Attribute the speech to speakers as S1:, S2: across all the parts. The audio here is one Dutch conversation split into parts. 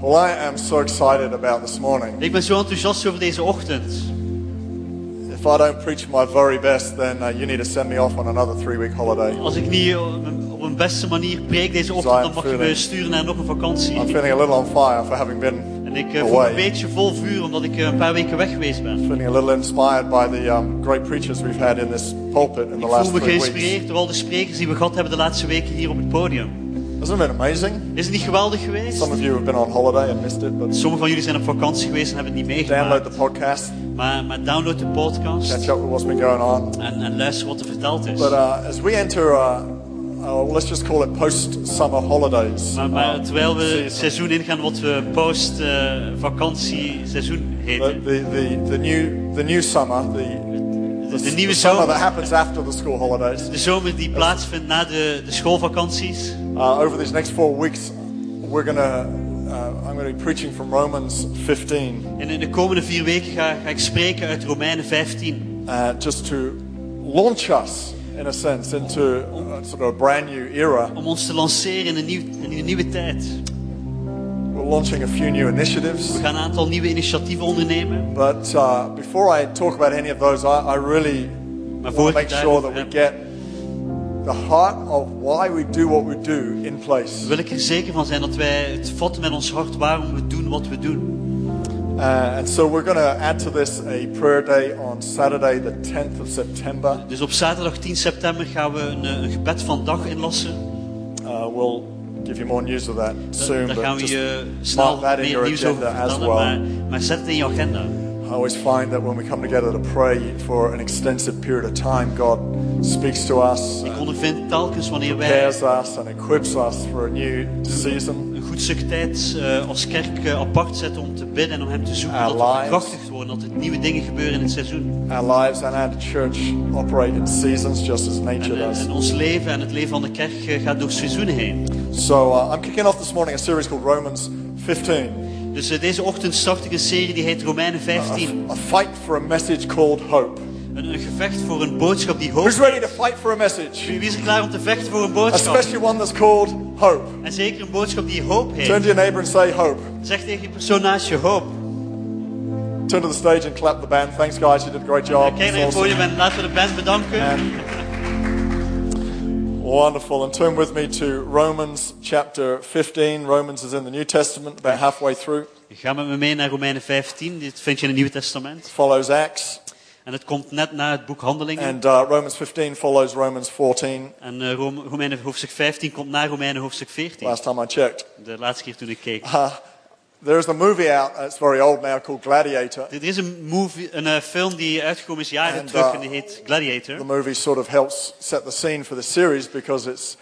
S1: Well, I am so excited about this morning.
S2: Ik ben zo enthousiast over deze ochtend.
S1: If I don't preach my very best, then uh, you need to send me off on another three-week holiday.
S2: Als ik niet op een- op een beste manier preek deze ochtend, dan mag je me sturen naar nog een vakantie.
S1: I'm feeling a little on fire for having been
S2: En ik eh, voel me een beetje vol vuur omdat ik eh, een paar weken weg geweest ben.
S1: Feeling a little inspired by the um, great preachers we've had in this pulpit in the
S2: Ik
S1: last
S2: voel me
S1: three weeks.
S2: geïnspireerd door al de sprekers die we gehad hebben de laatste weken hier op het podium.
S1: Isn't it amazing?
S2: Is het niet geweldig geweest?
S1: Some of you have been on holiday and missed it, but
S2: Sommigen van jullie zijn op vakantie geweest en hebben het niet
S1: download
S2: meegemaakt.
S1: the podcast,
S2: Maar, maar download de podcast
S1: catch up with what's been going on.
S2: en, en luister wat er verteld is.
S1: But uh, as we enter, uh, uh, let's just call it post-summer holidays.
S2: Maar, maar
S1: uh,
S2: terwijl we het seizoen ingaan wat we post-vakantie seizoen
S1: The,
S2: heten.
S1: the, the, the, new, the new summer, the,
S2: De, de
S1: the
S2: nieuwe
S1: summer that
S2: zomer.
S1: happens after the school holidays.
S2: De zomer die plaatsvindt na de, de schoolvakanties.
S1: Uh, over these next four weeks, we're gonna, uh, I'm going to be preaching from Romans 15,
S2: En in de komende vier weken ga, ga ik spreken uit Romeinen 15.
S1: uh, just to launch us, in a sense, into a, sort of a brand new era.
S2: Om ons te lanceren in een, nieuw, in een nieuwe tijd.
S1: We're launching a few new initiatives.
S2: We gaan een aantal nieuwe initiatieven ondernemen.
S1: But uh, before I talk about any of those, I, I really
S2: Maar
S1: want to
S2: ik
S1: make sure that we get the heart of why we do what we do in place.
S2: wil ik er zeker van zijn dat wij het vatten met ons hart waarom we doen wat we doen.
S1: Uh, and so we're going to add to this a prayer day on Saturday, the 10th of September.
S2: Dus op zaterdag 10 september gaan we een, eh, een gebed van dag inlassen.
S1: Uh, we'll give you more news of that soon.
S2: Daar
S1: but
S2: gaan we
S1: just
S2: je snel
S1: mark that in
S2: meer
S1: your
S2: nieuws over
S1: agenda as
S2: vertellen.
S1: well.
S2: Maar, maar zet het in je agenda.
S1: I always find that when we come together to pray for an extensive period of time, God speaks to us,
S2: Ik ondervind telkens wanneer wij
S1: prepares us, and equips us for a new mhm. season.
S2: Een goed stuk tijd eh, als kerk eh, apart zetten om te bidden en om hem te zoeken.
S1: Our
S2: dat we bekrachtigd worden, dat er nieuwe dingen gebeuren in het seizoen.
S1: Our lives and our church operate in seasons just as nature
S2: eh,
S1: does.
S2: en ons leven en het leven van de kerk eh, gaat door seizoenen heen.
S1: So uh, I'm kicking off this morning a series called Romans 15.
S2: Dus deze ochtend start ik een serie die heet Romeinen 15.
S1: A fight for a message called hope.
S2: Een, een gevecht voor een boodschap die hoop
S1: Who's ready to fight for a message?
S2: Wie is er klaar om te vechten voor een boodschap?
S1: Especially one that's called hope.
S2: En zeker een boodschap die hoop heeft.
S1: Turn to your neighbor and say hope.
S2: Zeg tegen die persoon naast je hoop.
S1: Turn to the stage and clap the band. Thanks, guys. You did a great job.
S2: Kijk naar je
S1: awesome.
S2: podium en laten we de band bedanken.
S1: And wonderful. And turn with me to Romans chapter 15. Romans is in the New Testament, about halfway through.
S2: Ga met me mee naar Romeinen 15. Dit vind je in het Nieuwe Testament.
S1: Follows Acts.
S2: En het komt net na het boek Handelingen.
S1: And uh, Romans 15 follows Romans 14.
S2: En eh, Rome- Romeinen hoofdstuk 15 komt na Romeinen hoofdstuk 14.
S1: Last time I checked.
S2: De laatste keer toen ik keek.
S1: Uh, there is a movie out. uh, It's very old now called Gladiator.
S2: Er is een, movie, een eh, film die uitgekomen is jaren
S1: En,
S2: terug
S1: uh,
S2: en die heet Gladiator.
S1: The movie sort of helps set the scene for the series because it's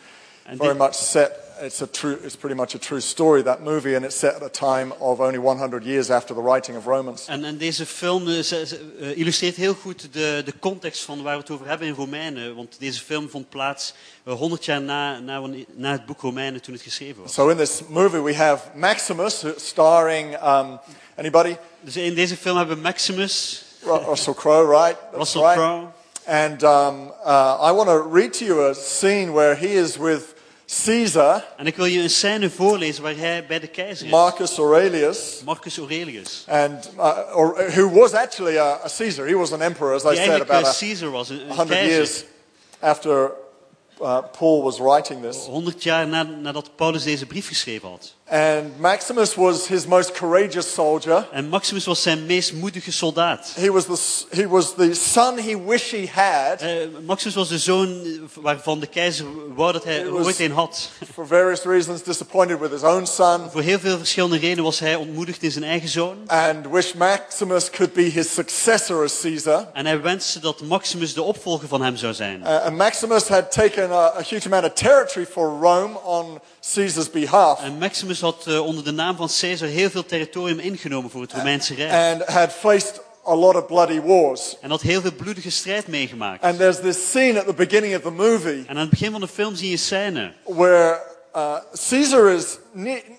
S1: very much set. It's a true. It's pretty much a true story. That movie, and it's set at a time of only 100 years after the writing of Romans.
S2: En, en deze film eh, illustreert heel goed de, de context van waar we het over hebben in Romeinen. Want deze film vond plaats eh, 100 jaar na, na, na het boek Romeinen toen het geschreven was.
S1: So in this movie, we have Maximus, starring um, anybody?
S2: Dus in deze film hebben we Maximus,
S1: Russell Crowe, right? That's
S2: Russell
S1: right.
S2: Crowe.
S1: And um, uh, I want to read to you a scene where he is with Caesar,
S2: En ik wil je een scène voorlezen waar hij bij de keizer is.
S1: Marcus Aurelius,
S2: Marcus Aurelius.
S1: and uh, or, who was actually a, a Caesar. He was an emperor, as I said, about a
S2: Caesar was, een, een
S1: 100
S2: keizer.
S1: years after uh, Paul was writing this.
S2: 100 jaar na, nadat Paulus deze brief geschreven had.
S1: And Maximus was his most courageous soldier.
S2: En Maximus was zijn meest moedige soldaat.
S1: He was the, he was the son he wished he had
S2: Eh, Maximus was de zoon waarvan de keizer wou dat hij ooit een had.
S1: for various reasons, disappointed with his own son,
S2: Voor heel veel verschillende redenen was hij ontmoedigd in zijn eigen zoon.
S1: and wished Maximus could be his successor as Caesar.
S2: En hij wenste dat Maximus de opvolger van hem zou zijn.
S1: Uh, and Maximus had taken a, a huge amount of territory for Rome on Caesar's behalf
S2: En Maximus had eh, onder de naam van Caesar heel veel territorium ingenomen voor het Romeinse Rijk.
S1: and had faced a lot of bloody wars.
S2: En had heel veel bloedige strijd meegemaakt.
S1: And there's this scene at the beginning of the movie
S2: En aan het begin van de film zie je een scène
S1: where uh, Caesar is,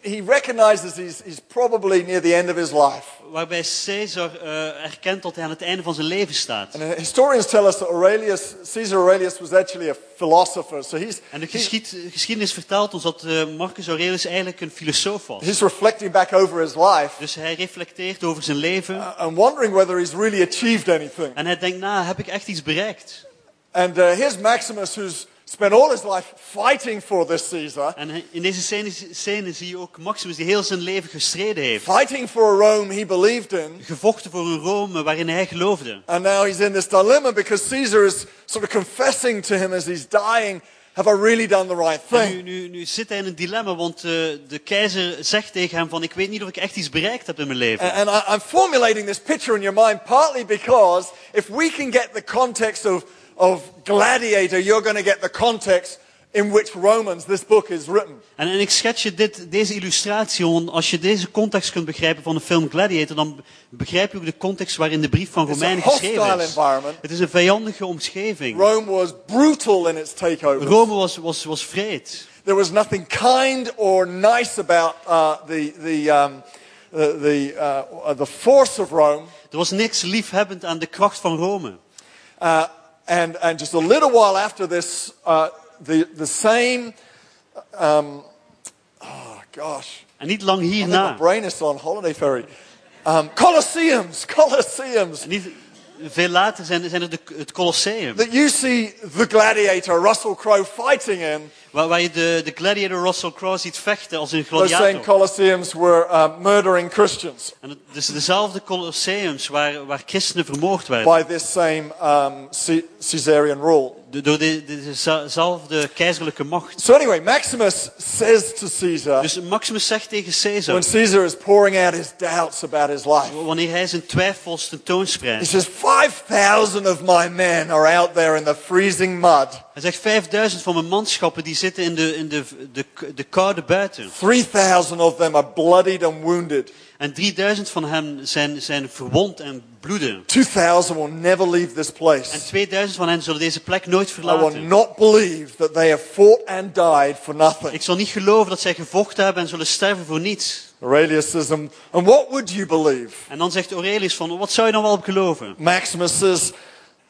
S1: he recognizes he's, he's probably near the end of his life.
S2: Waarbij Caesar eh, erkent dat hij aan het einde van zijn leven staat.
S1: And uh, historians tell us that Aurelius, Caesar Aurelius was actually a philosopher. So he's,
S2: En de
S1: he-
S2: geschied, geschiedenis vertelt ons dat eh, Marcus Aurelius eigenlijk een filosoof was.
S1: he's reflecting back over his life
S2: Dus hij reflecteert over zijn leven.
S1: uh, and wondering whether he's really achieved anything.
S2: En hij denkt na, heb ik echt iets bereikt?
S1: And uh, here's Maximus, who's spent all his life fighting for this Caesar,
S2: En in deze scène, scène zie je ook Maximus die heel zijn leven gestreden heeft.
S1: fighting for a Rome he believed in.
S2: Gevochten voor een Rome waarin hij geloofde.
S1: And now he's in this dilemma because Caesar is sort of confessing to him as he's dying, have I really done the right
S2: En nu,
S1: thing?
S2: nu, nu zit hij in een dilemma, want eh, de keizer zegt tegen hem van ik weet niet of ik echt iets bereikt heb in mijn leven.
S1: And, and I, I'm formulating this picture in your mind partly because if we can get the context of, of Gladiator, you're going to get the context in which Romans, this book, is written.
S2: En, en ik schets je dit, deze illustratie, want als je deze context kunt begrijpen van de film Gladiator, dan begrijp je ook de context waarin de brief van Romeinen geschreven is. Het is een vijandige omschrijving.
S1: Rome was brutal in its takeover.
S2: Rome was, was, was vreed.
S1: There was nothing kind or nice about uh, the, the, um, the, the, uh, the force of Rome.
S2: Er was niks liefhebbend aan de kracht van Rome.
S1: Uh, and, and just a little while after this, uh, the, the same, um, oh gosh,
S2: En niet lang
S1: think my brain is on holiday ferry. Um, Colosseums, Colosseums.
S2: Veel later zijn, zijn er de, het Colosseum.
S1: That you see the gladiator, Russell Crowe, fighting in.
S2: Waar, waar je de, de gladiator Russell Crowe ziet vechten als een
S1: Those same
S2: gladiator.
S1: Colosseums were uh, murdering Christians
S2: En het is dezelfde Colosseums waar, waar christenen vermoord werden.
S1: by this same um, Caesarian rule.
S2: Door de- de- dezelfde keizerlijke macht.
S1: So anyway, Maximus says to Caesar,
S2: Dus Maximus zegt tegen Caesar,
S1: when Caesar is pouring out his doubts about his life,
S2: wanneer hij zijn twijfels
S1: he
S2: tentoonspreidt.
S1: says, 5,000 of my men are out there in the freezing mud.
S2: Hij zegt 5000 van mijn manschappen die zitten in de, in de, de, de koude buiten.
S1: 3,000 of them are bloodied and wounded.
S2: En 3000 van hen zijn, zijn verwond en bloeden.
S1: 2,000 will never leave this
S2: En
S1: place.
S2: 2000 van hen zullen deze plek nooit
S1: I will
S2: verlaten.
S1: not believe that they have fought and died for nothing.
S2: Ik zal niet geloven dat zij gevochten hebben en zullen sterven voor niets.
S1: Aurelius says, and and what would you believe?
S2: En dan zegt Aurelius van, wat zou je dan wel op geloven?
S1: Maximus says,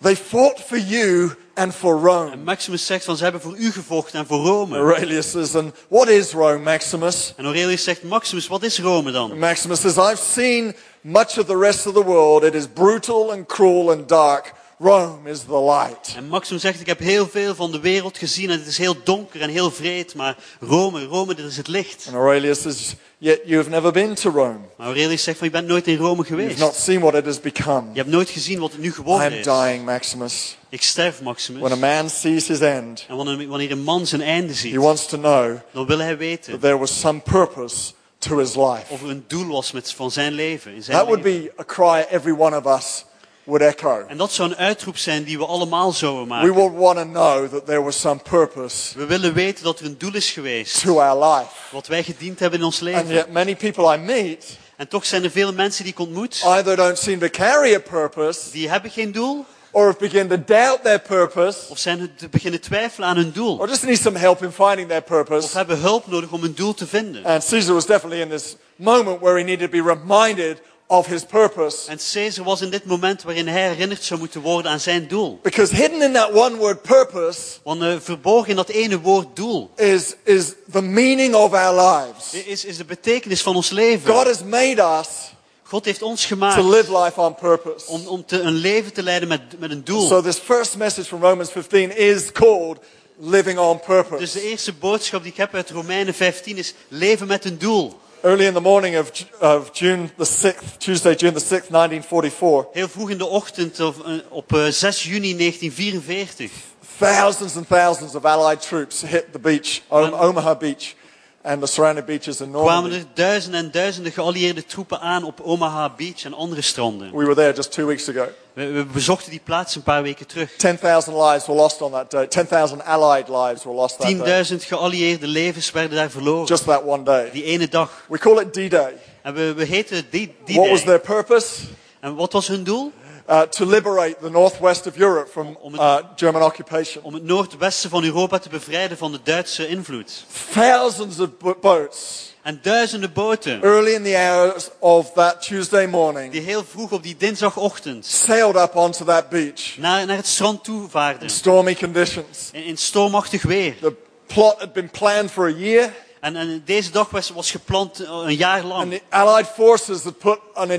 S1: they fought for you and for Rome.
S2: En Maximus zegt van, ze hebben voor u gevochten en voor Rome.
S1: Aurelius says, and what is Rome, Maximus?
S2: En Aurelius zegt, Maximus, wat is Rome dan?
S1: Maximus says, I've seen much of the rest of the world. It is brutal and cruel and dark. Rome is the light.
S2: En Maximus zegt, ik heb heel veel van de wereld gezien en het is heel donker en heel vreed, maar Rome, Rome, dit is het licht.
S1: And Aurelius says, yet you have never been to Rome.
S2: Maar Aurelius zegt van, je bent nooit in Rome
S1: You've
S2: geweest.
S1: not seen what it has become.
S2: Je hebt nooit gezien wat het nu
S1: I
S2: geworden
S1: am
S2: is.
S1: dying, Maximus.
S2: Ik sterf,
S1: When a
S2: Maximus.
S1: man sees his end,
S2: En wanneer een man zijn einde
S1: he
S2: ziet,
S1: wants to know
S2: dan wil hij
S1: that
S2: weten
S1: there was some purpose to his life.
S2: of er een doel was met, van zijn leven. In zijn
S1: That would
S2: leven.
S1: be a cry every one of us would echo.
S2: En dat zou een uitroep zijn die we allemaal zouden
S1: We
S2: maken.
S1: would want to know that there was some purpose
S2: We willen weten dat er een doel is geweest.
S1: to our life.
S2: Wat wij gediend hebben in ons
S1: And
S2: leven.
S1: yet, many people I meet
S2: En toch zijn er vele mensen die ik ontmoet.
S1: either don't seem to carry a purpose
S2: Die hebben geen doel.
S1: or have begun to doubt their purpose
S2: Of zijn te beginnen twijfelen aan hun doel.
S1: or just need some help in finding their
S2: Of
S1: purpose.
S2: hebben hulp nodig om een doel te vinden.
S1: And Caesar was definitely in this moment where he needed to be reminded of his purpose.
S2: En Caesar was in dit moment waarin hij herinnerd zou moeten worden aan zijn doel.
S1: Because hidden in that one word purpose
S2: Want eh, verborgen in dat ene woord doel
S1: is, is the meaning of our lives.
S2: is, is de betekenis van ons leven.
S1: God has made us
S2: God heeft ons
S1: to
S2: gemaakt
S1: live life on purpose.
S2: om, om te, een leven te leiden met, met een doel.
S1: So this first message from Romans 15 is called living on
S2: Dus de eerste boodschap die ik heb uit Romeinen 15 is leven met een doel.
S1: Early in the morning of, of June the 6th, Tuesday, June the 6th, 1944,
S2: Heel vroeg in de ochtend of, eh, op eh, 6 juni 1944
S1: thousands and thousands of Allied troops hit the beach, Omaha Beach, and the surrounding beaches in
S2: kwamen
S1: Normandy.
S2: er duizenden en duizenden geallieerde troepen aan op Omaha Beach en andere stranden.
S1: We were there just two weeks ago.
S2: We, we bezochten die plaats een paar weken terug.
S1: 10,000 lives were lost on that day. 10,000 Allied lives were lost that day.
S2: 10.000 geallieerde levens werden daar verloren.
S1: Just that one day.
S2: Die ene dag.
S1: We call it D-Day.
S2: En we, we heten die
S1: What was their purpose?
S2: En wat was hun doel?
S1: Uh, to liberate the northwest of Europe from uh, German occupation.
S2: Om het noordwesten van Europa te bevrijden van de Duitse invloed.
S1: Thousands of bo- boats
S2: En duizenden boten
S1: early in the hours of that Tuesday morning
S2: die heel vroeg op die dinsdagochtend
S1: sailed up onto that beach
S2: naar, naar het strand toe vaarden.
S1: in stormy conditions.
S2: In, in stormachtig weer.
S1: The plot had been planned for a year,
S2: En, en deze dag was, was gepland eh, een jaar
S1: and
S2: lang.
S1: the Allied forces had put an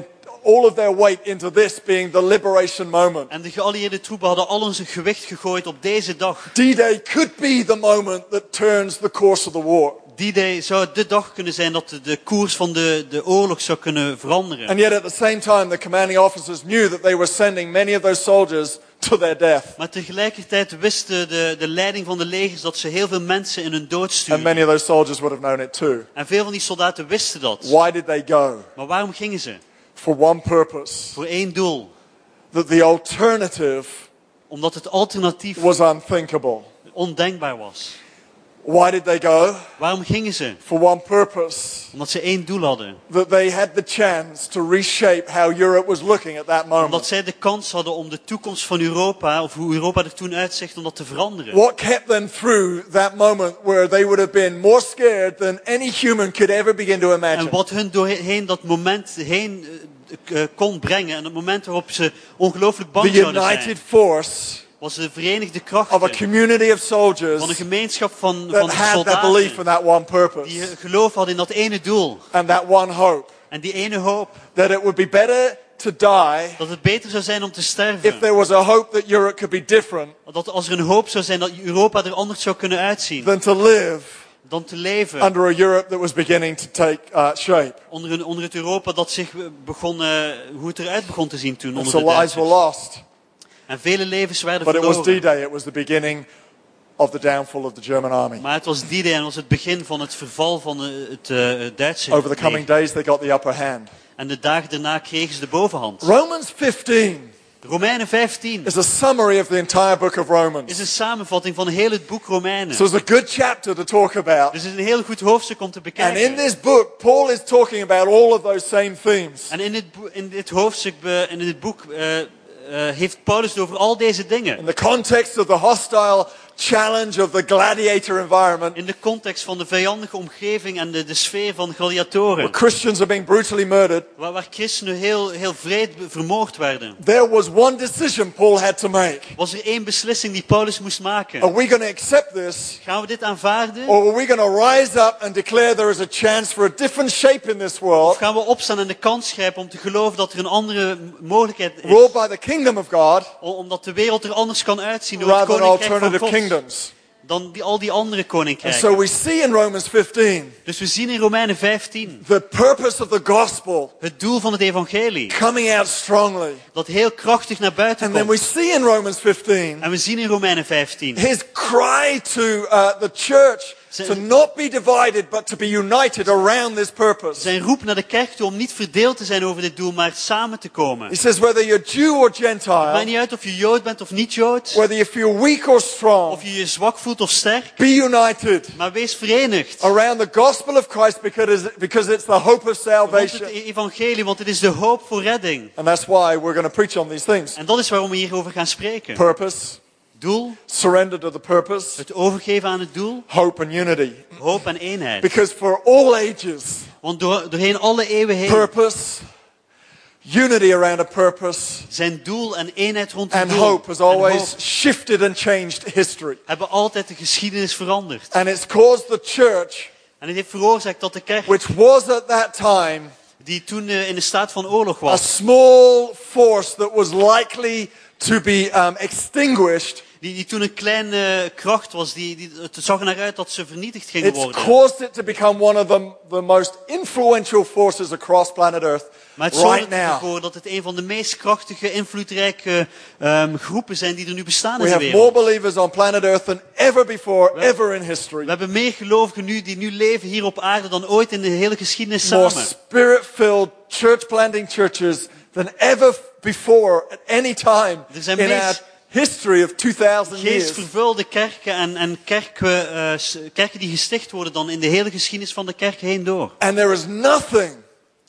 S1: all of their weight into this being the liberation moment.
S2: En de geallieerde troepen hadden al ons gewicht gegooid op deze dag.
S1: D-Day could be the moment that turns the course of the war.
S2: Die day zou de dag kunnen zijn dat de, de koers van de, de oorlog zou kunnen veranderen.
S1: And yet at the same time, the commanding officers knew that they were sending many of those soldiers to their death.
S2: Maar tegelijkertijd wisten de, de leiding van de legers dat ze heel veel mensen in hun dood
S1: And
S2: stuurden.
S1: many of those soldiers would have known it too.
S2: En veel van die soldaten wisten dat.
S1: Why did they go?
S2: Maar waarom gingen ze?
S1: For one purpose
S2: Voor één doel.
S1: that the alternative
S2: Omdat het alternatief
S1: was
S2: was.
S1: Why did they go?
S2: Waarom gingen ze?
S1: For one purpose
S2: Omdat ze één doel hadden.
S1: that they had the chance to reshape how Europe was looking at that
S2: Omdat
S1: moment.
S2: zij de kans hadden om de toekomst van Europa, of hoe Europa er toen uitzicht, om dat te veranderen.
S1: What kept them through that moment where they would have been more scared than any human could ever begin to
S2: En
S1: imagine?
S2: wat hun doorheen dat moment heen eh, eh, kon brengen. En het moment waarop ze ongelooflijk bang
S1: The
S2: zouden
S1: united
S2: zijn.
S1: force
S2: Was de verenigde
S1: of a
S2: krachten
S1: community of
S2: van een
S1: soldiers
S2: gemeenschap van, van
S1: that belief in
S2: soldaten.
S1: that one
S2: Die
S1: purpose
S2: eh, geloof hadden in dat ene doel.
S1: and that one hope.
S2: En die ene hoop.
S1: That it would be better to die
S2: Dat het beter zou zijn om te
S1: if
S2: sterven.
S1: there was a hope that Europe could be different
S2: Dat als er een hoop zou zijn dat Europa er anders zou kunnen uitzien.
S1: than to live
S2: Dan te leven
S1: under a Europe that was beginning to take uh, shape.
S2: onder, een, onder het Europa dat zich begon, eh, hoe het eruit begon te zien toen.
S1: And
S2: Onder
S1: so
S2: de
S1: lives were lost.
S2: En vele levens werden
S1: But it was
S2: verloren.
S1: D-Day. It was the beginning of the downfall of the German army.
S2: Maar het was die day en was het begin van het verval van eh, het eh, Duitse
S1: Over the coming days, they got the upper hand.
S2: En de dagen daarna kregen ze de bovenhand.
S1: Romans 15
S2: Romeinen 15
S1: is a summary of the entire book of
S2: is
S1: Romans.
S2: een samenvatting van heel het boek Romeinen.
S1: So it's a good chapter to talk about.
S2: Dus het is een heel goed hoofdstuk om te
S1: And in
S2: bekijken.
S1: this book, Paul is talking about all of those same themes.
S2: En in dit, in dit hoofdstuk, be- in dit boek, eh, eh, heeft Paulus over al deze dingen.
S1: In the context of the hostile challenge of the gladiator environment,
S2: In de context van de vijandige omgeving en de, de sfeer van gladiatoren.
S1: where Christians are being brutally murdered,
S2: Waar, waar christenen heel, heel vreed vermoord werden.
S1: there was one decision Paul had to make.
S2: Was er één beslissing die Paulus moest maken.
S1: Are we going to accept this?
S2: Gaan we dit aanvaarden?
S1: Or are we going to rise up and declare there is a chance for a different shape in this
S2: Of
S1: world,
S2: gaan we opstaan en de kans grijpen om te geloven dat er een andere mogelijkheid is?
S1: ruled by the kingdom of God,
S2: Omdat de wereld er anders kan uitzien door het koninkrijk van God.
S1: Kingdoms?
S2: Dan die, al die andere
S1: And
S2: koninkrijken.
S1: so we see in Romans 15
S2: Dus we zien in Romeinen 15
S1: the purpose of the gospel
S2: het doel van het evangelie.
S1: coming out strongly.
S2: Dat heel krachtig naar buiten
S1: And then we
S2: komt.
S1: see in Romans 15
S2: En we zien in Romeinen 15
S1: his cry to uh, the church to not be divided, but to be united around this purpose.
S2: zijn roep naar de kerk toe om niet verdeeld te zijn over dit doel, maar samen te komen.
S1: He says, whether you're Jew or
S2: Het maakt
S1: Gentile,
S2: niet uit of je Jood bent of niet Jood.
S1: whether you feel weak or strong,
S2: Of je je zwak voelt of sterk.
S1: be united
S2: Maar wees verenigd.
S1: around the gospel of Christ because, because it's the hope of
S2: Rond het
S1: salvation.
S2: evangelie, want het is de hoop voor redding.
S1: And that's why we're going to preach on these things.
S2: En dat is waarom we hierover gaan spreken.
S1: Purpose,
S2: Doel,
S1: surrender to the purpose,
S2: het overgeven aan het doel,
S1: hope and unity.
S2: hoop en eenheid.
S1: Because for all ages,
S2: Want door, doorheen alle eeuwen heen
S1: purpose, unity around a purpose,
S2: zijn doel en eenheid rond een
S1: and
S2: doel
S1: hope has always shifted and changed history.
S2: hebben altijd de geschiedenis veranderd.
S1: And it's caused the church,
S2: En het heeft veroorzaakt dat de kerk,
S1: which was at that time
S2: die toen eh, in de staat van oorlog
S1: a
S2: was,
S1: small force that was likely to be um, extinguished,
S2: die, die toen een kleine kracht was, die, die, het zag er naar uit dat ze vernietigd gingen
S1: it's
S2: worden.
S1: caused it to become one of the, the most influential forces across planet Earth
S2: Maar het zorgt
S1: right
S2: er
S1: now.
S2: ervoor dat het een van de meest krachtige, invloedrijke ehm, groepen zijn die er nu bestaan
S1: We
S2: in de
S1: have more
S2: wereld.
S1: believers on planet Earth than ever before, ever in history.
S2: We hebben meer gelovigen nu die nu leven hier op aarde dan ooit in de hele geschiedenis
S1: More
S2: samen.
S1: spirit-filled church planting churches than ever before at any time
S2: Er zijn
S1: in
S2: meest-
S1: history of 2000 years.
S2: Geestvervulde kerken en, en kerken, s- kerken die gesticht worden dan in de hele geschiedenis van de kerk heen door.
S1: And there is nothing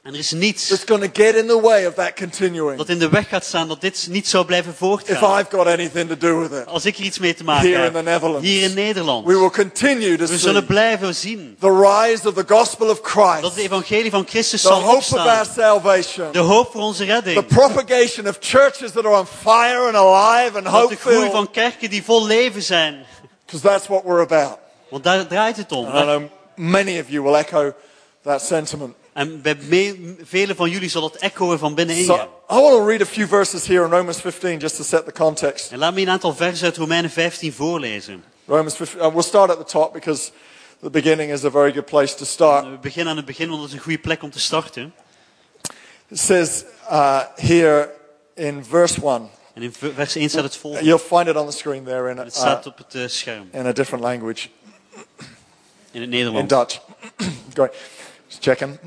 S2: En er is niets
S1: that's going to get in the way of that continuing.
S2: dat in de weg gaat staan dat dit niet zou blijven
S1: If
S2: voortgaan.
S1: I've got anything to do with it,
S2: Als ik er iets mee te maken
S1: here in the
S2: heb,
S1: Netherlands,
S2: hier in Nederland.
S1: we will continue to
S2: We zullen
S1: see
S2: blijven zien
S1: the rise of the gospel of
S2: dat
S1: Christ,
S2: het evangelie van Christus
S1: the
S2: zal
S1: hope of our
S2: opstaan.
S1: salvation,
S2: De hoop voor onze
S1: the
S2: redding.
S1: propagation of churches that are on fire and alive and
S2: Dat de groei van kerken die vol leven zijn.
S1: that's what we're about.
S2: Want daar draait het om.
S1: And I know many of you will echo that sentiment.
S2: En bij me- velen van jullie zal het echoen van binnenin
S1: So. I want to read a few verses here in Romans 15 just to set the context.
S2: En laat me een aantal versen uit Romeinen 15 voorlezen.
S1: Romans 15, uh, we'll start at the top because the beginning is a very good place to start.
S2: We beginnen aan het begin, want dat is een goede plek om te starten.
S1: It says uh, here in verse 1,
S2: En in vers 1 staat het volgende.
S1: you'll find it on the screen there in,
S2: Het
S1: uh,
S2: staat op het eh, scherm,
S1: in a different language,
S2: in het
S1: in
S2: Nederlands.
S1: Dutch. Great. Just checking.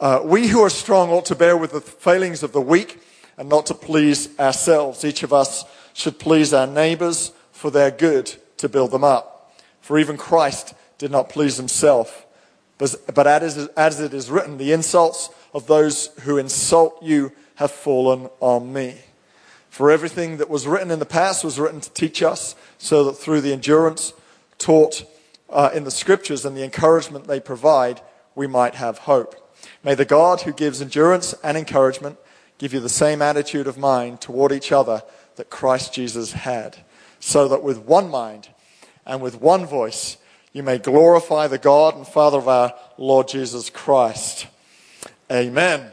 S1: Uh, we who are strong ought to bear with the failings of the weak and not to please ourselves. Each of us should please our neighbors for their good to build them up. For even Christ did not please himself. But, as it is written, the insults of those who insult you have fallen on me. For everything that was written in the past was written to teach us, so that through the endurance taught uh, in the scriptures and the encouragement they provide, we might have hope. May the God who gives endurance and encouragement give you the same attitude of mind toward each other that Christ Jesus had, so that with one mind and with one voice you may glorify the God and Father of our Lord Jesus Christ. Amen.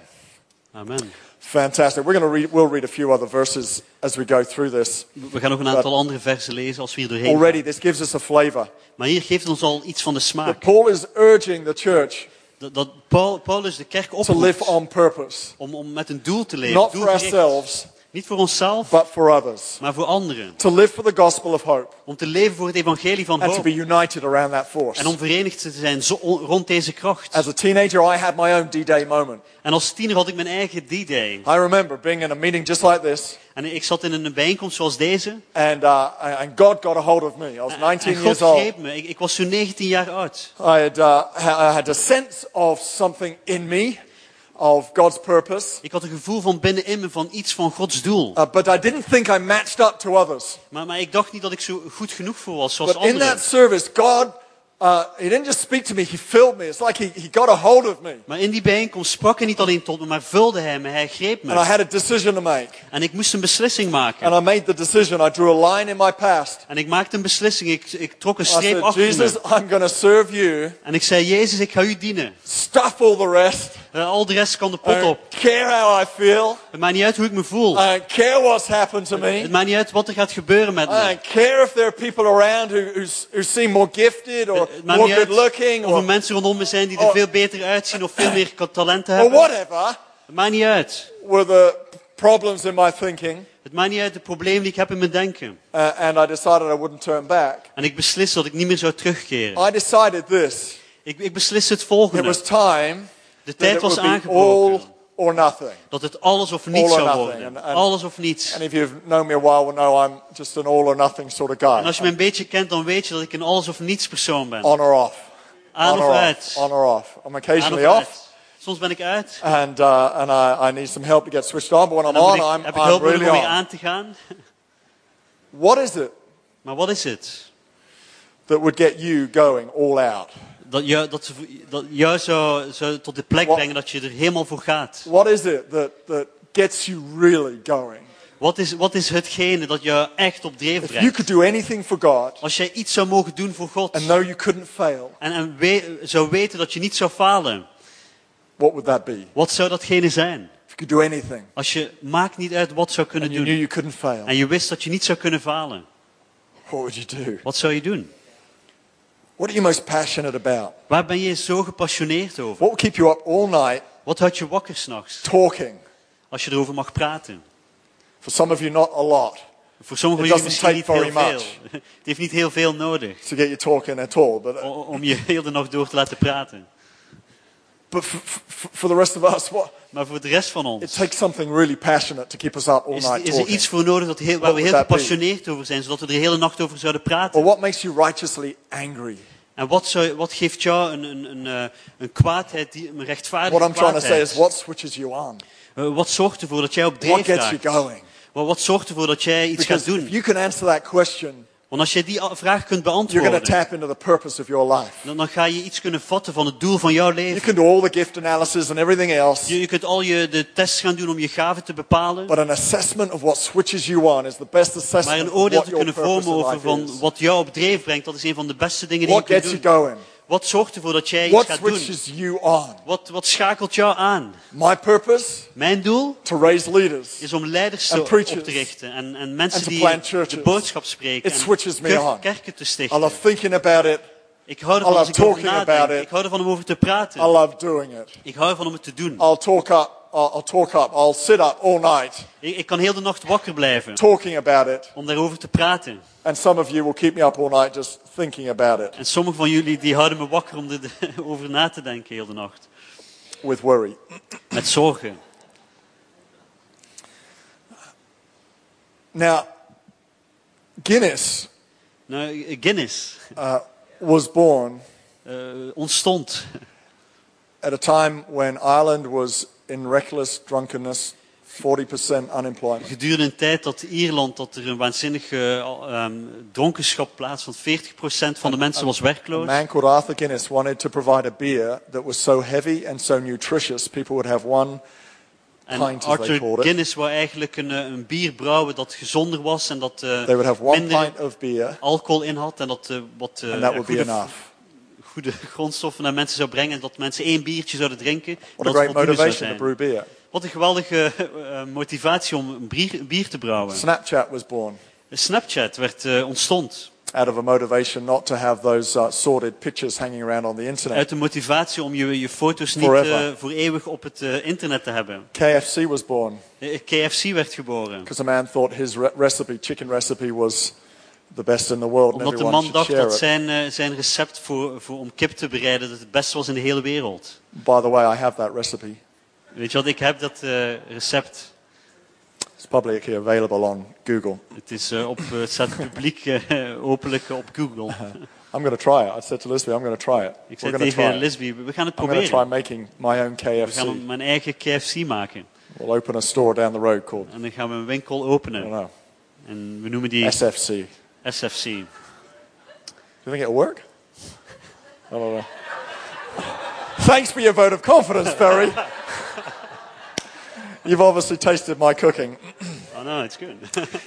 S2: Amen.
S1: Fantastic. We're going to read, we'll read a few other verses as we go through this.
S2: We gaan nog een aantal andere versen lezen als we hier doorheen
S1: Already, this gives us a flavor.
S2: Maar hier geeft ons al iets van de smaak.
S1: Paul is urging the church
S2: Dat, dat Paul, Paulus de kerk
S1: to live on purpose,
S2: om, om met een doel te leven.
S1: not for ourselves,
S2: Niet voor onszelf,
S1: but for others.
S2: maar voor anderen.
S1: To live for the gospel of hope
S2: Om te leven voor het evangelie van
S1: and to
S2: hoop.
S1: be united around that force.
S2: En om verenigd te zijn rond deze kracht.
S1: As a teenager, I had my own D-Day moment.
S2: En als tiener had ik mijn eigen D-Day.
S1: I remember being in a meeting just like this,
S2: En ik zat in een bijeenkomst zoals deze.
S1: and, uh, and God got a hold of me. I was 19
S2: En
S1: years
S2: God
S1: old.
S2: greep me. Ik, ik was toen 19 jaar oud.
S1: I had, uh, I had a sense of something in me, of God's purpose,
S2: Ik had een gevoel van binnenin me van iets van Gods doel.
S1: uh, but I didn't think I matched up to others.
S2: Maar, maar ik dacht niet dat ik zo goed genoeg voor was zoals
S1: But in
S2: anderen.
S1: that service, God, uh, He didn't just speak to me, He filled me. It's like He, he got a hold of me.
S2: Maar in die bijeenkomst sprak hij niet alleen tot me, maar vulde hij me. Hij greep
S1: And I
S2: me.
S1: had a decision to make.
S2: En ik moest een beslissing maken.
S1: And I made the decision. I drew a line in my past.
S2: En ik maakte een beslissing. Ik, ik trok een
S1: I
S2: streep
S1: said,
S2: achter
S1: Jesus,
S2: me.
S1: I'm going to serve you.
S2: En ik zei, Jezus, ik ga u dienen.
S1: Stuff all the rest.
S2: Eh, al de rest kan de pot op.
S1: care how I feel.
S2: Het maakt niet uit hoe ik me voel.
S1: Care what's happened to me.
S2: Het maakt niet uit wat er gaat gebeuren met
S1: I
S2: me.
S1: don't care if there are people around who, who, who seem more gifted or More good looking
S2: of er mensen rondom me zijn die er veel beter uitzien of veel meer talenten
S1: or
S2: hebben.
S1: whatever
S2: Het maakt niet uit.
S1: were the problems in my thinking.
S2: Het maakt niet uit de problemen die ik heb in mijn denken.
S1: Uh, and I decided I wouldn't turn back.
S2: En ik besliste dat ik niet meer zou terugkeren.
S1: I decided this.
S2: Ik, ik besliste het
S1: It
S2: volgende.
S1: was time
S2: De tijd was aangebroken.
S1: Or nothing.
S2: Dat het alles of niets
S1: All or
S2: zou
S1: nothing.
S2: worden.
S1: And- and-
S2: Alles of niets.
S1: And if you've known me a while, will know I'm just an all or nothing sort of guy.
S2: En als je me een beetje kent, dan weet je dat ik een alles of niets persoon ben.
S1: On or off.
S2: Aan
S1: on
S2: of
S1: or
S2: uit.
S1: off. On or off. I'm occasionally
S2: of
S1: off.
S2: Soms ben ik uit.
S1: And, uh, and I, I need some help to get switched on. But when I'm on,
S2: ik-
S1: I'm,
S2: heb ik
S1: I'm
S2: hulp nodig
S1: really
S2: om weer
S1: on.
S2: aan te gaan.
S1: What is it
S2: Maar wat is het?
S1: that would get you going all out?
S2: Dat jou, dat, dat jou zou, zou tot de plek
S1: Wat-
S2: brengen dat je er helemaal voor gaat.
S1: What is it that, that gets you really going?
S2: Wat is, wat is hetgene dat jou echt op dreef
S1: If you
S2: brengt?
S1: could do anything for God
S2: Als jij iets zou mogen doen voor God
S1: and know you couldn't fail,
S2: en, en we- zou weten dat je niet zou falen,
S1: what would that be?
S2: wat zou datgene zijn?
S1: If you could do anything
S2: Als je maakt niet uit wat zou kunnen
S1: and you knew
S2: doen
S1: you couldn't fail,
S2: en je wist dat je niet zou kunnen falen,
S1: what would you do?
S2: wat zou je doen?
S1: What are you most passionate about?
S2: Waar ben je zo gepassioneerd over?
S1: What will keep you up all night
S2: Wat houdt je wakker s'nachts
S1: talking?
S2: als je erover mag praten?
S1: For some of you, not a lot
S2: Voor sommigen van jullie misschien niet heel
S1: very
S2: veel. Het heeft niet heel veel nodig
S1: to get you talking at all. But,
S2: o- om je heel de nacht door te laten praten.
S1: But for, for, for the rest of us, what,
S2: Maar voor de rest van
S1: it
S2: ons
S1: takes something really passionate to keep us up all
S2: is,
S1: night
S2: is er iets voor nodig dat heel, waar
S1: What
S2: we heel
S1: be?
S2: gepassioneerd over zijn, zodat we er de hele nacht over zouden
S1: Or
S2: praten.
S1: what makes you righteously angry?
S2: En wat, zou, wat geeft jou een, een, een, eh, een kwaadheid, die, een rechtvaardige
S1: What I'm trying to say
S2: kwaadheid?
S1: is what switches you on?
S2: Eh, wat zorgt ervoor dat jij op
S1: What
S2: dreef
S1: gets you going?
S2: Wat, wat zorgt ervoor dat jij iets gaat
S1: Because if
S2: doen?
S1: you can answer that question,
S2: Want als jij die vraag kunt
S1: you're
S2: beantwoorden,
S1: tap into the purpose of your life.
S2: dan, dan ga je iets kunnen vatten van het doel van jouw
S1: You
S2: leven.
S1: can do all the gift analysis and everything else,
S2: Je, je kunt al je de tests gaan doen om je gaven te bepalen.
S1: but an assessment of what switches you on is the best
S2: Maar
S1: assessment
S2: een
S1: of
S2: oordeel
S1: what
S2: te kunnen vormen over van wat jou op dreef brengt, dat is een van de beste dingen die je
S1: What
S2: kunt
S1: gets you
S2: doen.
S1: going?
S2: Wat zorgt ervoor dat jij iets gaat doen?
S1: you on?
S2: Wat, wat schakelt jou aan?
S1: My purpose?
S2: Mijn doel
S1: To raise leaders.
S2: is om leiders op te richten en, en mensen die
S1: churches.
S2: de boodschap spreken
S1: It
S2: en
S1: switches me
S2: kerk-
S1: on.
S2: kerken te
S1: I
S2: stichten.
S1: love thinking about it.
S2: Ik hou
S1: I
S2: ervan als ik erover
S1: talking
S2: nadenk.
S1: about it.
S2: Ik hou ervan om over te
S1: I
S2: praten.
S1: love doing it.
S2: Ik hou ervan om het te doen.
S1: I'll talk up. I'll, I'll talk up. I'll sit up all night
S2: Ik, ik kan heel de nacht wakker blijven
S1: talking about it.
S2: om daarover te praten.
S1: And some of you will keep me up all night just thinking about it
S2: En sommigen van jullie die houden me wakker om erover na te denken heel de nacht.
S1: with worry.
S2: Met zorgen.
S1: Now, Guinness
S2: Nou, Guinness
S1: uh, was born
S2: eh, ontstond
S1: at a time when Ireland was in reckless drunkenness, 40% unemployment.
S2: gedurende een tijd dat Ierland dat er een waanzinnige ehm, dronkenschap plaatsvond. 40% van de mensen was
S1: A
S2: werkloos.
S1: man called Arthur Guinness wanted to provide a beer that was so heavy and so nutritious, people would have one
S2: En
S1: pint,
S2: Arthur. Guinness wou eigenlijk een, eh, een bier brouwen dat gezonder was en dat
S1: one
S2: minder
S1: pint of beer,
S2: alcohol in had en dat eh, wat
S1: be
S2: goede,
S1: enough.
S2: Goede grondstoffen naar mensen zou brengen. En dat mensen één biertje zouden drinken.
S1: What a great motivation to brew beer.
S2: Wat een geweldige eh, motivatie om een bier, bier te brouwen.
S1: Snapchat was born
S2: Snapchat werd, eh, ontstond
S1: out of a motivation not to have those uh, sordid pictures hanging around on the internet.
S2: uit de motivatie om je, je foto's niet
S1: Forever.
S2: eh, voor eeuwig op het eh, internet te hebben.
S1: KFC was born
S2: Eh, KFC werd geboren.
S1: because a man thought his re- recipe, chicken recipe, was the best in the world
S2: Omdat de man dacht dat zijn, eh, zijn recept voor, voor, om kip te bereiden dat het beste was in de hele wereld.
S1: By the way, I have that recipe.
S2: Weet je wat, ik heb dat eh, recept.
S1: It's publicly available on Google.
S2: Het, is, eh, op, het staat publiek eh, openlijk op Google.
S1: I'm going to try it. I said to Lisby, I'm going to try it.
S2: Ik
S1: We're
S2: zei
S1: going to try
S2: tegen. Lisby, we gaan het
S1: I'm going to try
S2: proberen.
S1: making my own
S2: We
S1: KFC.
S2: gaan mijn eigen KFC maken.
S1: We'll open a store down the road called,
S2: En dan gaan we een winkel
S1: I don't
S2: openen.
S1: know,
S2: En we noemen die
S1: SFC. Do you think it'll work? I don't know. Thanks for your vote of confidence, Ferry. You've obviously tasted my cooking.
S2: Oh no, it's good.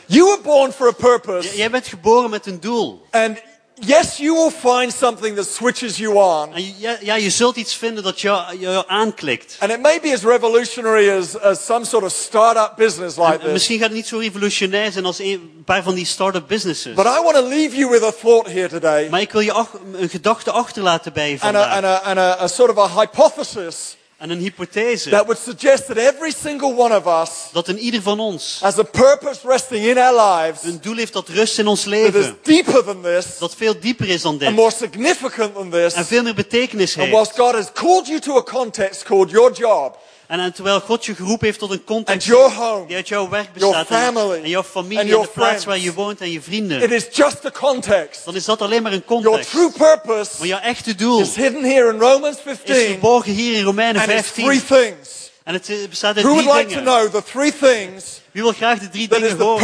S1: You were born for a purpose,
S2: Jij bent geboren met een doel.
S1: and yes, you will find something that switches you on.
S2: En je- ja, ja, je zult iets vinden dat jou, jou aanklikt.
S1: And it may be as revolutionary as, as some sort of startup business like
S2: En
S1: this.
S2: misschien gaat het niet zo revolutionair zijn als een paar van die start-up businesses.
S1: But I want to leave you with a thought here today,
S2: Maar ik wil je ach- een gedachte achterlaten bij je
S1: and, a,
S2: vandaag.
S1: and, a, and a, a sort of a hypothesis
S2: En een hypothese.
S1: that would suggest that every single one of us
S2: Dat in ieder van ons
S1: has a purpose resting in our lives
S2: een doel heeft dat rust in ons
S1: that is
S2: leven.
S1: deeper than this
S2: Dat veel dieper is dan
S1: and
S2: dit.
S1: more significant than this.
S2: En veel meer betekenis
S1: And whilst
S2: heeft.
S1: God has called you to a context called your job,
S2: En, en terwijl God je geroepen heeft tot een context
S1: your home,
S2: die uit jouw werk
S1: your
S2: bestaat. En,
S1: family,
S2: en jouw familie
S1: and
S2: en
S1: your
S2: de plaats
S1: friends.
S2: waar je woont en je
S1: it
S2: vrienden.
S1: is just a context.
S2: Dan is dat alleen maar een
S1: Your
S2: context.
S1: true purpose
S2: Maar jouw echte doel
S1: is hidden here in Romans
S2: is
S1: 15,
S2: verborgen hier in Romeinen
S1: and it's three
S2: 15.
S1: things.
S2: En het eh, bestaat uit
S1: Who
S2: drie
S1: would like to
S2: dingen.
S1: know the three things
S2: Wie wil graag de drie
S1: is
S2: dingen
S1: the
S2: horen?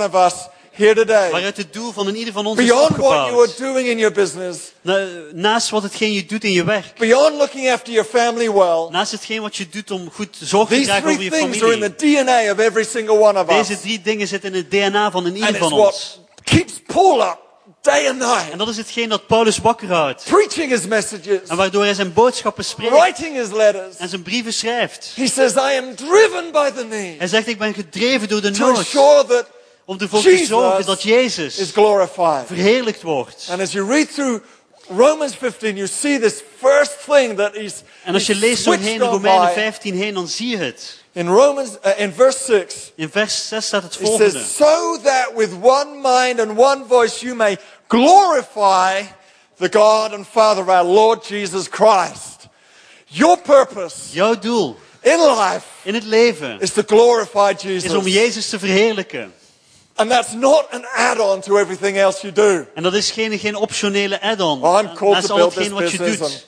S1: of us here today?
S2: Waaruit het doel van een ieder van ons is
S1: Beyond what you are
S2: opgebouwd.
S1: doing in your business,
S2: Na- Naast wat hetgeen je doet in je werk.
S1: beyond looking after your family well,
S2: Naast hetgeen wat je doet om goed zorg te
S1: these
S2: dragen over
S1: three
S2: je
S1: things are in
S2: familie.
S1: the DNA of every single one of
S2: Deze
S1: us.
S2: drie dingen zitten in het DNA van een
S1: And
S2: ieder
S1: it's
S2: van
S1: what
S2: ons.
S1: keeps Paul up day and night,
S2: En dat is hetgeen dat Paulus wakker houdt.
S1: preaching his messages,
S2: En waardoor hij zijn boodschappen spreekt.
S1: writing his letters.
S2: En zijn brieven schrijft.
S1: He says, I am driven by the need
S2: Hij zegt, ik ben gedreven door de
S1: to
S2: nood.
S1: ensure that
S2: Om ervoor te
S1: Jesus
S2: zorgen dat
S1: is
S2: Jezus
S1: glorified.
S2: verheerlijkt wordt.
S1: And as you read through Romans 15, you see this first thing that he's,
S2: En als je leest doorheen Romeinen
S1: by.
S2: 15 heen, dan zie je het.
S1: In Romans, uh, in verse 6,
S2: In vers 6 staat het
S1: He
S2: volgende.
S1: says, so that with one mind and one voice you may glorify the God and Father of our Lord Jesus Christ. Your purpose
S2: Jouw doel
S1: in life
S2: in het leven
S1: is to glorify
S2: is om
S1: Jesus.
S2: Jezus te verheerlijken.
S1: And that's not an add on to everything else you do.
S2: En dat is geen, geen optionele add-on.
S1: Oh, I'm called
S2: Naast
S1: to
S2: al hetgeen wat je doet.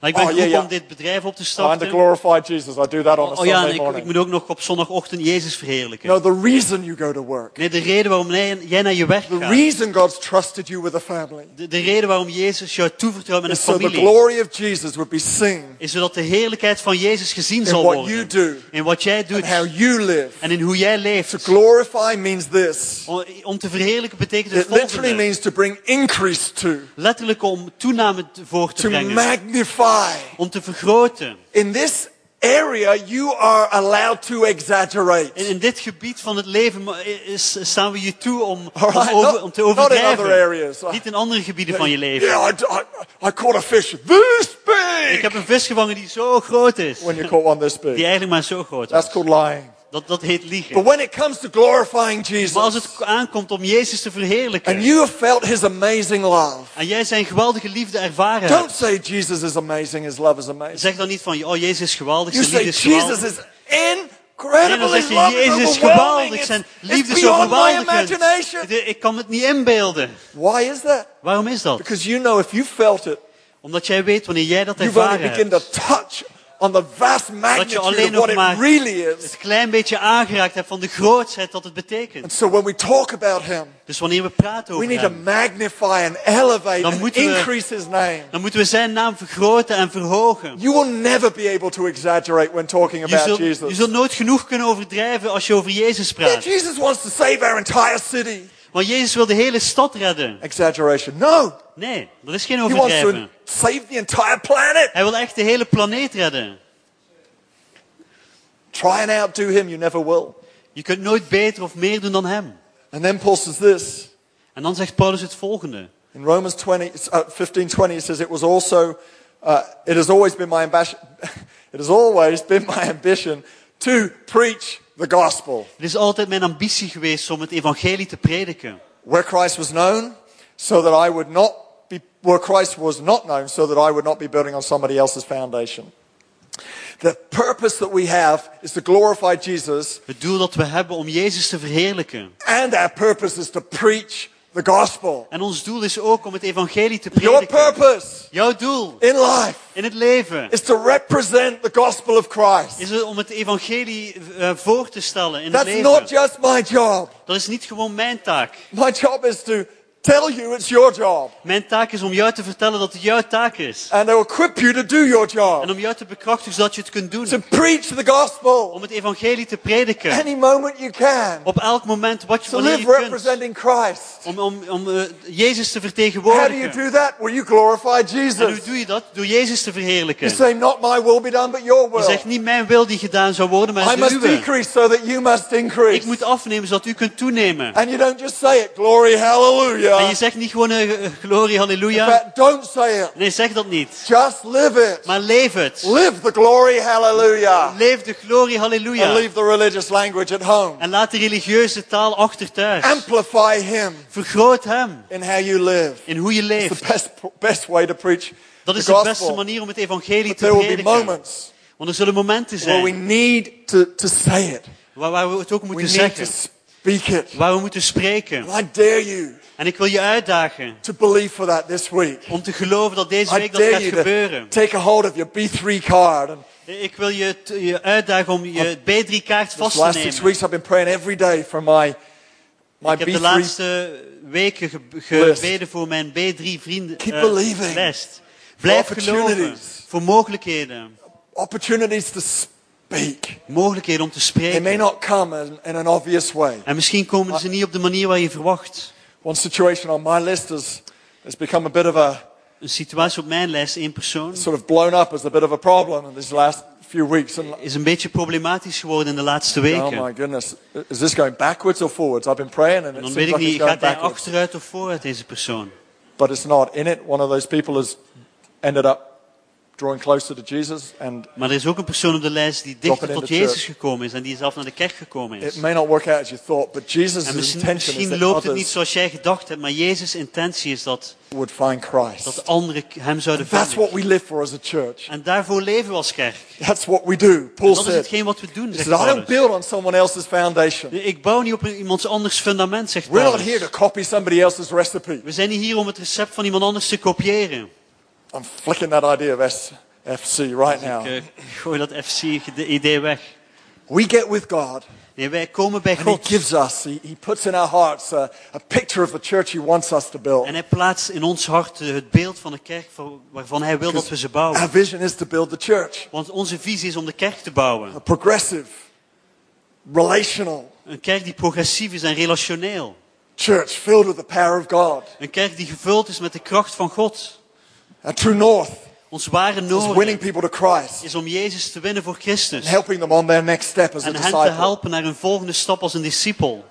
S1: And-
S2: Maar ik ben
S1: Oh, yeah, yeah.
S2: om dit bedrijf op te
S1: I'm the
S2: starten.
S1: glorified Jesus. I do that on a
S2: Oh ja, en ik, moet ook nog op zondagochtend Jezus verheerlijken.
S1: No, the reason you go to work,
S2: Nee, de reden waarom jij naar je werk
S1: the
S2: gaat.
S1: reason God's trusted you with a family,
S2: De, de reden waarom Jezus jou toevertrouwt met een
S1: is so the
S2: familie.
S1: glory of Jesus would be seen
S2: Is zodat de heerlijkheid van Jezus gezien
S1: in
S2: zal
S1: what you
S2: worden.
S1: do
S2: In wat jij
S1: and
S2: doet.
S1: how you live.
S2: En in hoe jij
S1: To
S2: leeft.
S1: glorify means this.
S2: Om- Om te verheerlijken betekent het
S1: It literally
S2: volgende.
S1: means to bring increase to,
S2: Letterlijk om toename te- voor te
S1: to
S2: brengen.
S1: magnify.
S2: Om te vergroten.
S1: In this area, you are allowed to
S2: In,
S1: exaggerate.
S2: in dit gebied van het leven is, staan we je toe om, om,
S1: Alright,
S2: over-
S1: not-
S2: om te
S1: in
S2: overdrijven. Niet in andere gebieden van je leven.
S1: Yeah, I, I, I caught a fish this
S2: Ik
S1: big.
S2: heb een vis gevangen die zo groot is.
S1: When you caught one this
S2: Die
S1: big.
S2: eigenlijk maar zo groot
S1: That's
S2: is.
S1: called lying.
S2: Dat, dat heet
S1: But
S2: liegen.
S1: when it comes to glorifying
S2: Maar als
S1: Jesus,
S2: het aankomt om Jezus te
S1: and
S2: verheerlijken.
S1: you have felt his amazing love,
S2: En jij zijn geweldige liefde ervaren
S1: don't
S2: hebt.
S1: say Jesus is amazing, his love is amazing.
S2: Zeg dan niet van, oh Jezus is geweldig, zijn liefde is geweldig.
S1: Jesus is
S2: Nee,
S1: incredible.
S2: dan zeg je, Jezus is geweldig, zijn liefde is geweldig. Ik- kan het niet inbeelden.
S1: Why is that?
S2: Waarom is dat?
S1: Because you know if you felt it,
S2: Omdat jij weet, wanneer jij dat ervaren hebt,
S1: on the vast magnitude
S2: alleen
S1: of
S2: nog
S1: what it
S2: maar
S1: really is.
S2: het klein beetje aangeraakt hebt van de grootheid dat het betekent.
S1: And so when we talk about him,
S2: Dus wanneer we praten
S1: we
S2: over
S1: need to
S2: hem,
S1: magnify and elevate
S2: Dan
S1: and
S2: moeten we-
S1: increase his name.
S2: dan moeten we zijn naam vergroten en verhogen.
S1: You will never be able to exaggerate when talking
S2: Je
S1: about
S2: zult, je
S1: Jesus.
S2: zult nooit genoeg kunnen overdrijven als je over Jezus
S1: Yeah,
S2: praat.
S1: Jesus wants to save our entire city.
S2: Want Jezus wil de hele stad redden.
S1: Exaggeration. No.
S2: Nee, dat is geen
S1: He wants to
S2: overdrijven.
S1: save the entire planet.
S2: Hij wil echt de hele planeet redden.
S1: Try and outdo him, you never will.
S2: Je kunt nooit beter of meer doen dan hem.
S1: And then Paul says this.
S2: En dan zegt Paulus het volgende.
S1: In Romans 20, uh, 15, 20, it says, It was also, uh, it has always been my ambition, it has always been my ambition to preach the gospel.
S2: Het is altijd mijn ambitie geweest om het evangelie te prediken.
S1: Where Christ was known, so that I would not be, where Christ was not known, so that I would not be building on somebody else's foundation. The purpose that we have is to glorify Jesus,
S2: Het doel dat we hebben om Jezus te verheerlijken.
S1: and our purpose is to preach the gospel.
S2: En ons doel is ook om het evangelie te
S1: Your
S2: prediken.
S1: purpose
S2: Jouw doel
S1: in life
S2: in het leven
S1: is to represent the gospel of Christ.
S2: is het om het evangelie eh, voor te stellen in het
S1: That's not
S2: leven.
S1: just my job.
S2: Dat is niet gewoon mijn taak.
S1: My job is to tell you it's your job
S2: Mijn taak is om jou te vertellen dat het jouw taak is.
S1: and to equip you to do your
S2: En
S1: job.
S2: om jou te bekrachtigen zodat je het kunt
S1: To
S2: doen.
S1: preach the gospel
S2: Om het evangelie te prediken.
S1: any moment you can.
S2: Op elk moment wat je,
S1: To live
S2: je kunt.
S1: representing Christ.
S2: Om, om, om eh, Jezus te
S1: How do you
S2: vertegenwoordigen.
S1: do that? Well, you glorify
S2: En hoe
S1: Jesus.
S2: doe je dat? Door Jezus te
S1: You
S2: verheerlijken.
S1: say, not my will be done, but your
S2: Je
S1: will.
S2: zegt niet mijn wil die gedaan zou worden, maar
S1: I
S2: de
S1: must
S2: uwe.
S1: decrease so that you must increase.
S2: Ik moet afnemen zodat u kunt toenemen.
S1: And you don't just say it, glory,
S2: En
S1: hallelujah.
S2: je zegt niet gewoon eh, glorie,
S1: In
S2: halleluja.
S1: fact, don't say it.
S2: Nee, zeg dat niet.
S1: Just live it.
S2: Maar leef het.
S1: Live the glory, hallelujah.
S2: Leef de glorie,
S1: And
S2: halleluja.
S1: leave the religious language at home.
S2: En laat de religieuze taal achter thuis.
S1: Amplify Him
S2: Vergroot hem
S1: in how you live.
S2: in hoe je
S1: It's the
S2: leeft.
S1: best, best way to preach
S2: Dat is de beste manier om het evangelie
S1: But
S2: te prediken.
S1: moments
S2: Want er zullen momenten
S1: where we
S2: zijn
S1: need to, to say it.
S2: waar, we het ook
S1: We
S2: moeten
S1: need to
S2: zeggen.
S1: Speak it.
S2: Waar we moeten spreken.
S1: And I dare you
S2: En ik wil je uitdagen
S1: to believe for that this week.
S2: om te geloven dat deze
S1: I
S2: week dat gaat gebeuren.
S1: take a hold of your B3 card. And
S2: Ik wil je, je uitdagen om je B3-kaart
S1: this
S2: vast te
S1: last six
S2: nemen.
S1: weeks I've been praying every day for my, my
S2: Ik heb de
S1: B3
S2: laatste weken gebeden voor mijn B3-vrienden.
S1: Keep believing.
S2: lijst. Blijf geloven voor mogelijkheden.
S1: opportunities to speak.
S2: Mogelijkheden om te
S1: They may
S2: spreken.
S1: not come in, in an obvious way.
S2: En misschien komen ze niet op de manier waar je verwacht.
S1: One situation on my list has, has become a bit of a
S2: Een situatie op mijn lijst, één persoon,
S1: sort of blown up as a bit of a problem in these last few weeks. And
S2: is een beetje problematisch geworden in de laatste
S1: oh
S2: weken.
S1: my goodness, is this going backwards or forwards? I've been praying and it
S2: dan weet ik niet, gaat hij achteruit of vooruit, deze persoon?
S1: But it's not in it. One of those people has ended up drawing closer to Jesus, and
S2: Maar er is ook een persoon op de lijst die dichter tot Jezus
S1: church.
S2: gekomen is en die zelf naar de kerk gekomen
S1: it
S2: is.
S1: may not work out as you thought, but Jesus'
S2: En misschien,
S1: intention is
S2: misschien
S1: that
S2: loopt het niet zoals jij gedacht hebt, maar Jezus' intentie is dat,
S1: would find Christ.
S2: dat anderen hem zouden
S1: That's what
S2: vinden.
S1: we live for as a church.
S2: En daarvoor leven we als kerk.
S1: That's what we do.
S2: En
S1: Paul
S2: dat is hetgeen wat we doen, zegt
S1: said, I don't
S2: Paulus.
S1: build on someone else's foundation.
S2: Ik bouw niet op iemands anders fundament, zegt
S1: We're not here
S2: Paulus.
S1: to copy somebody else's recipe.
S2: We zijn niet hier om het recept van iemand anders te kopiëren.
S1: I'm flicking that idea of FC right now.
S2: Ik eh, gooi dat FC-idee weg.
S1: We get with God,
S2: Nee, wij komen bij
S1: and He
S2: God.
S1: gives us, He, he puts in our hearts a, a picture of the church He wants us to build.
S2: En hij plaatst in ons hart eh, het beeld van de kerk waarvan hij wil dat we ze bouwen.
S1: Our vision is to build the church,
S2: Want onze visie is om de kerk te bouwen.
S1: a progressive, relational
S2: Een kerk die progressief is en relationeel.
S1: church filled with the power of God.
S2: Een kerk die gevuld is met de kracht van God.
S1: Our true north
S2: Ons ware
S1: is winning
S2: noorden
S1: people to Christ
S2: is om Jezus te winnen voor Christus.
S1: and helping them on their next step as a
S2: En hen te
S1: disciple.
S2: helpen naar hun volgende stap als een discipel.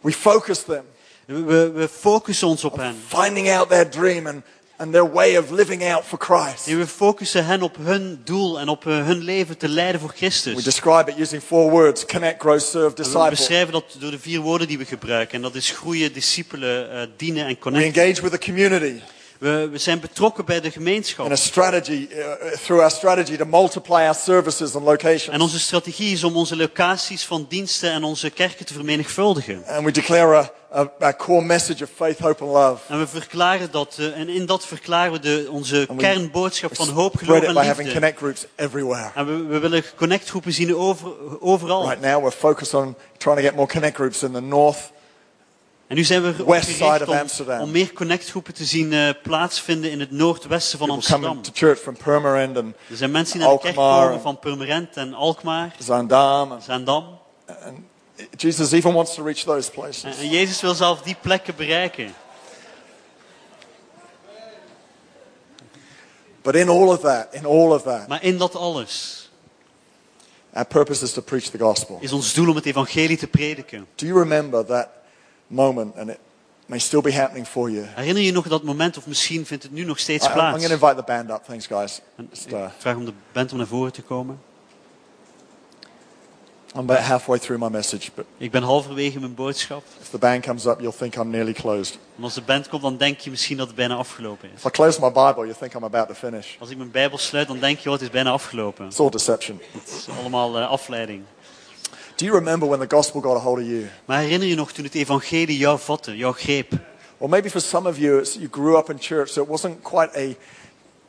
S1: We focus them
S2: We, we, we focussen ons op hen.
S1: finding out their dream and, and their way of living out for Christ.
S2: Nee, we focussen hen op hun doel en op eh, hun leven te leiden voor
S1: We
S2: Christus.
S1: describe it using four words connect, grow, serve,
S2: En We
S1: disciple.
S2: beschrijven dat door de vier woorden die we gebruiken. En dat is groeien, discipelen, eh, dienen en
S1: We
S2: connecten.
S1: engage with the community
S2: We, we zijn betrokken bij de
S1: and
S2: gemeenschap.
S1: a strategy, uh, through our strategy to multiply our services and locations.
S2: En onze strategie is om onze locaties van diensten en onze kerken te vermenigvuldigen.
S1: And we declare a, a, our core message of faith, hope, and love.
S2: En we verklaren dat, eh, en in dat verklaren we de, onze
S1: And
S2: kernboodschap van hoop, geloof en liefde.
S1: connect groups everywhere.
S2: En we, we willen connectgroepen zien over, overal.
S1: Right now, we're focused on trying to get more connect groups in the north,
S2: En nu zijn we erop
S1: West side
S2: gericht
S1: of
S2: om,
S1: Amsterdam.
S2: om meer connectgroepen te zien eh, plaatsvinden in het noordwesten van Amsterdam. Er zijn mensen die naar de kerk komen van Purmerend en Alkmaar,
S1: Zaandam. And,
S2: Zaandam.
S1: and Jesus even wants to reach those
S2: En,
S1: places.
S2: en Jezus wil zelf die plekken bereiken.
S1: But in all of that, in all of that,
S2: Maar in dat alles
S1: our purpose is to preach the gospel.
S2: is ons doel om het evangelie te prediken.
S1: Do you remember that moment? And it may still be happening for you.
S2: Herinner je nog dat moment, of misschien vindt het nu nog
S1: I,
S2: steeds
S1: I'm I'm
S2: plaats?
S1: going to invite the band up. Thanks, guys.
S2: En
S1: Just,
S2: ik
S1: uh,
S2: vraag om de band om naar voren te komen.
S1: I'm about halfway through my message, but
S2: Ik ben halverwege mijn boodschap.
S1: if the band comes up, you'll think I'm nearly closed.
S2: En als de band komt, dan denk je misschien dat het bijna afgelopen is.
S1: If I close my Bible, you think I'm about to finish.
S2: Als ik mijn Bijbel sluit, dan denk je, oh, het is bijna afgelopen.
S1: It's all deception.
S2: Het is allemaal eh, afleiding.
S1: Do you remember when the gospel got a hold of you?
S2: Maar herinner je nog toen het evangelie jou vatte, jou greep?
S1: Or maybe for some of you, you grew up in church, so it wasn't quite a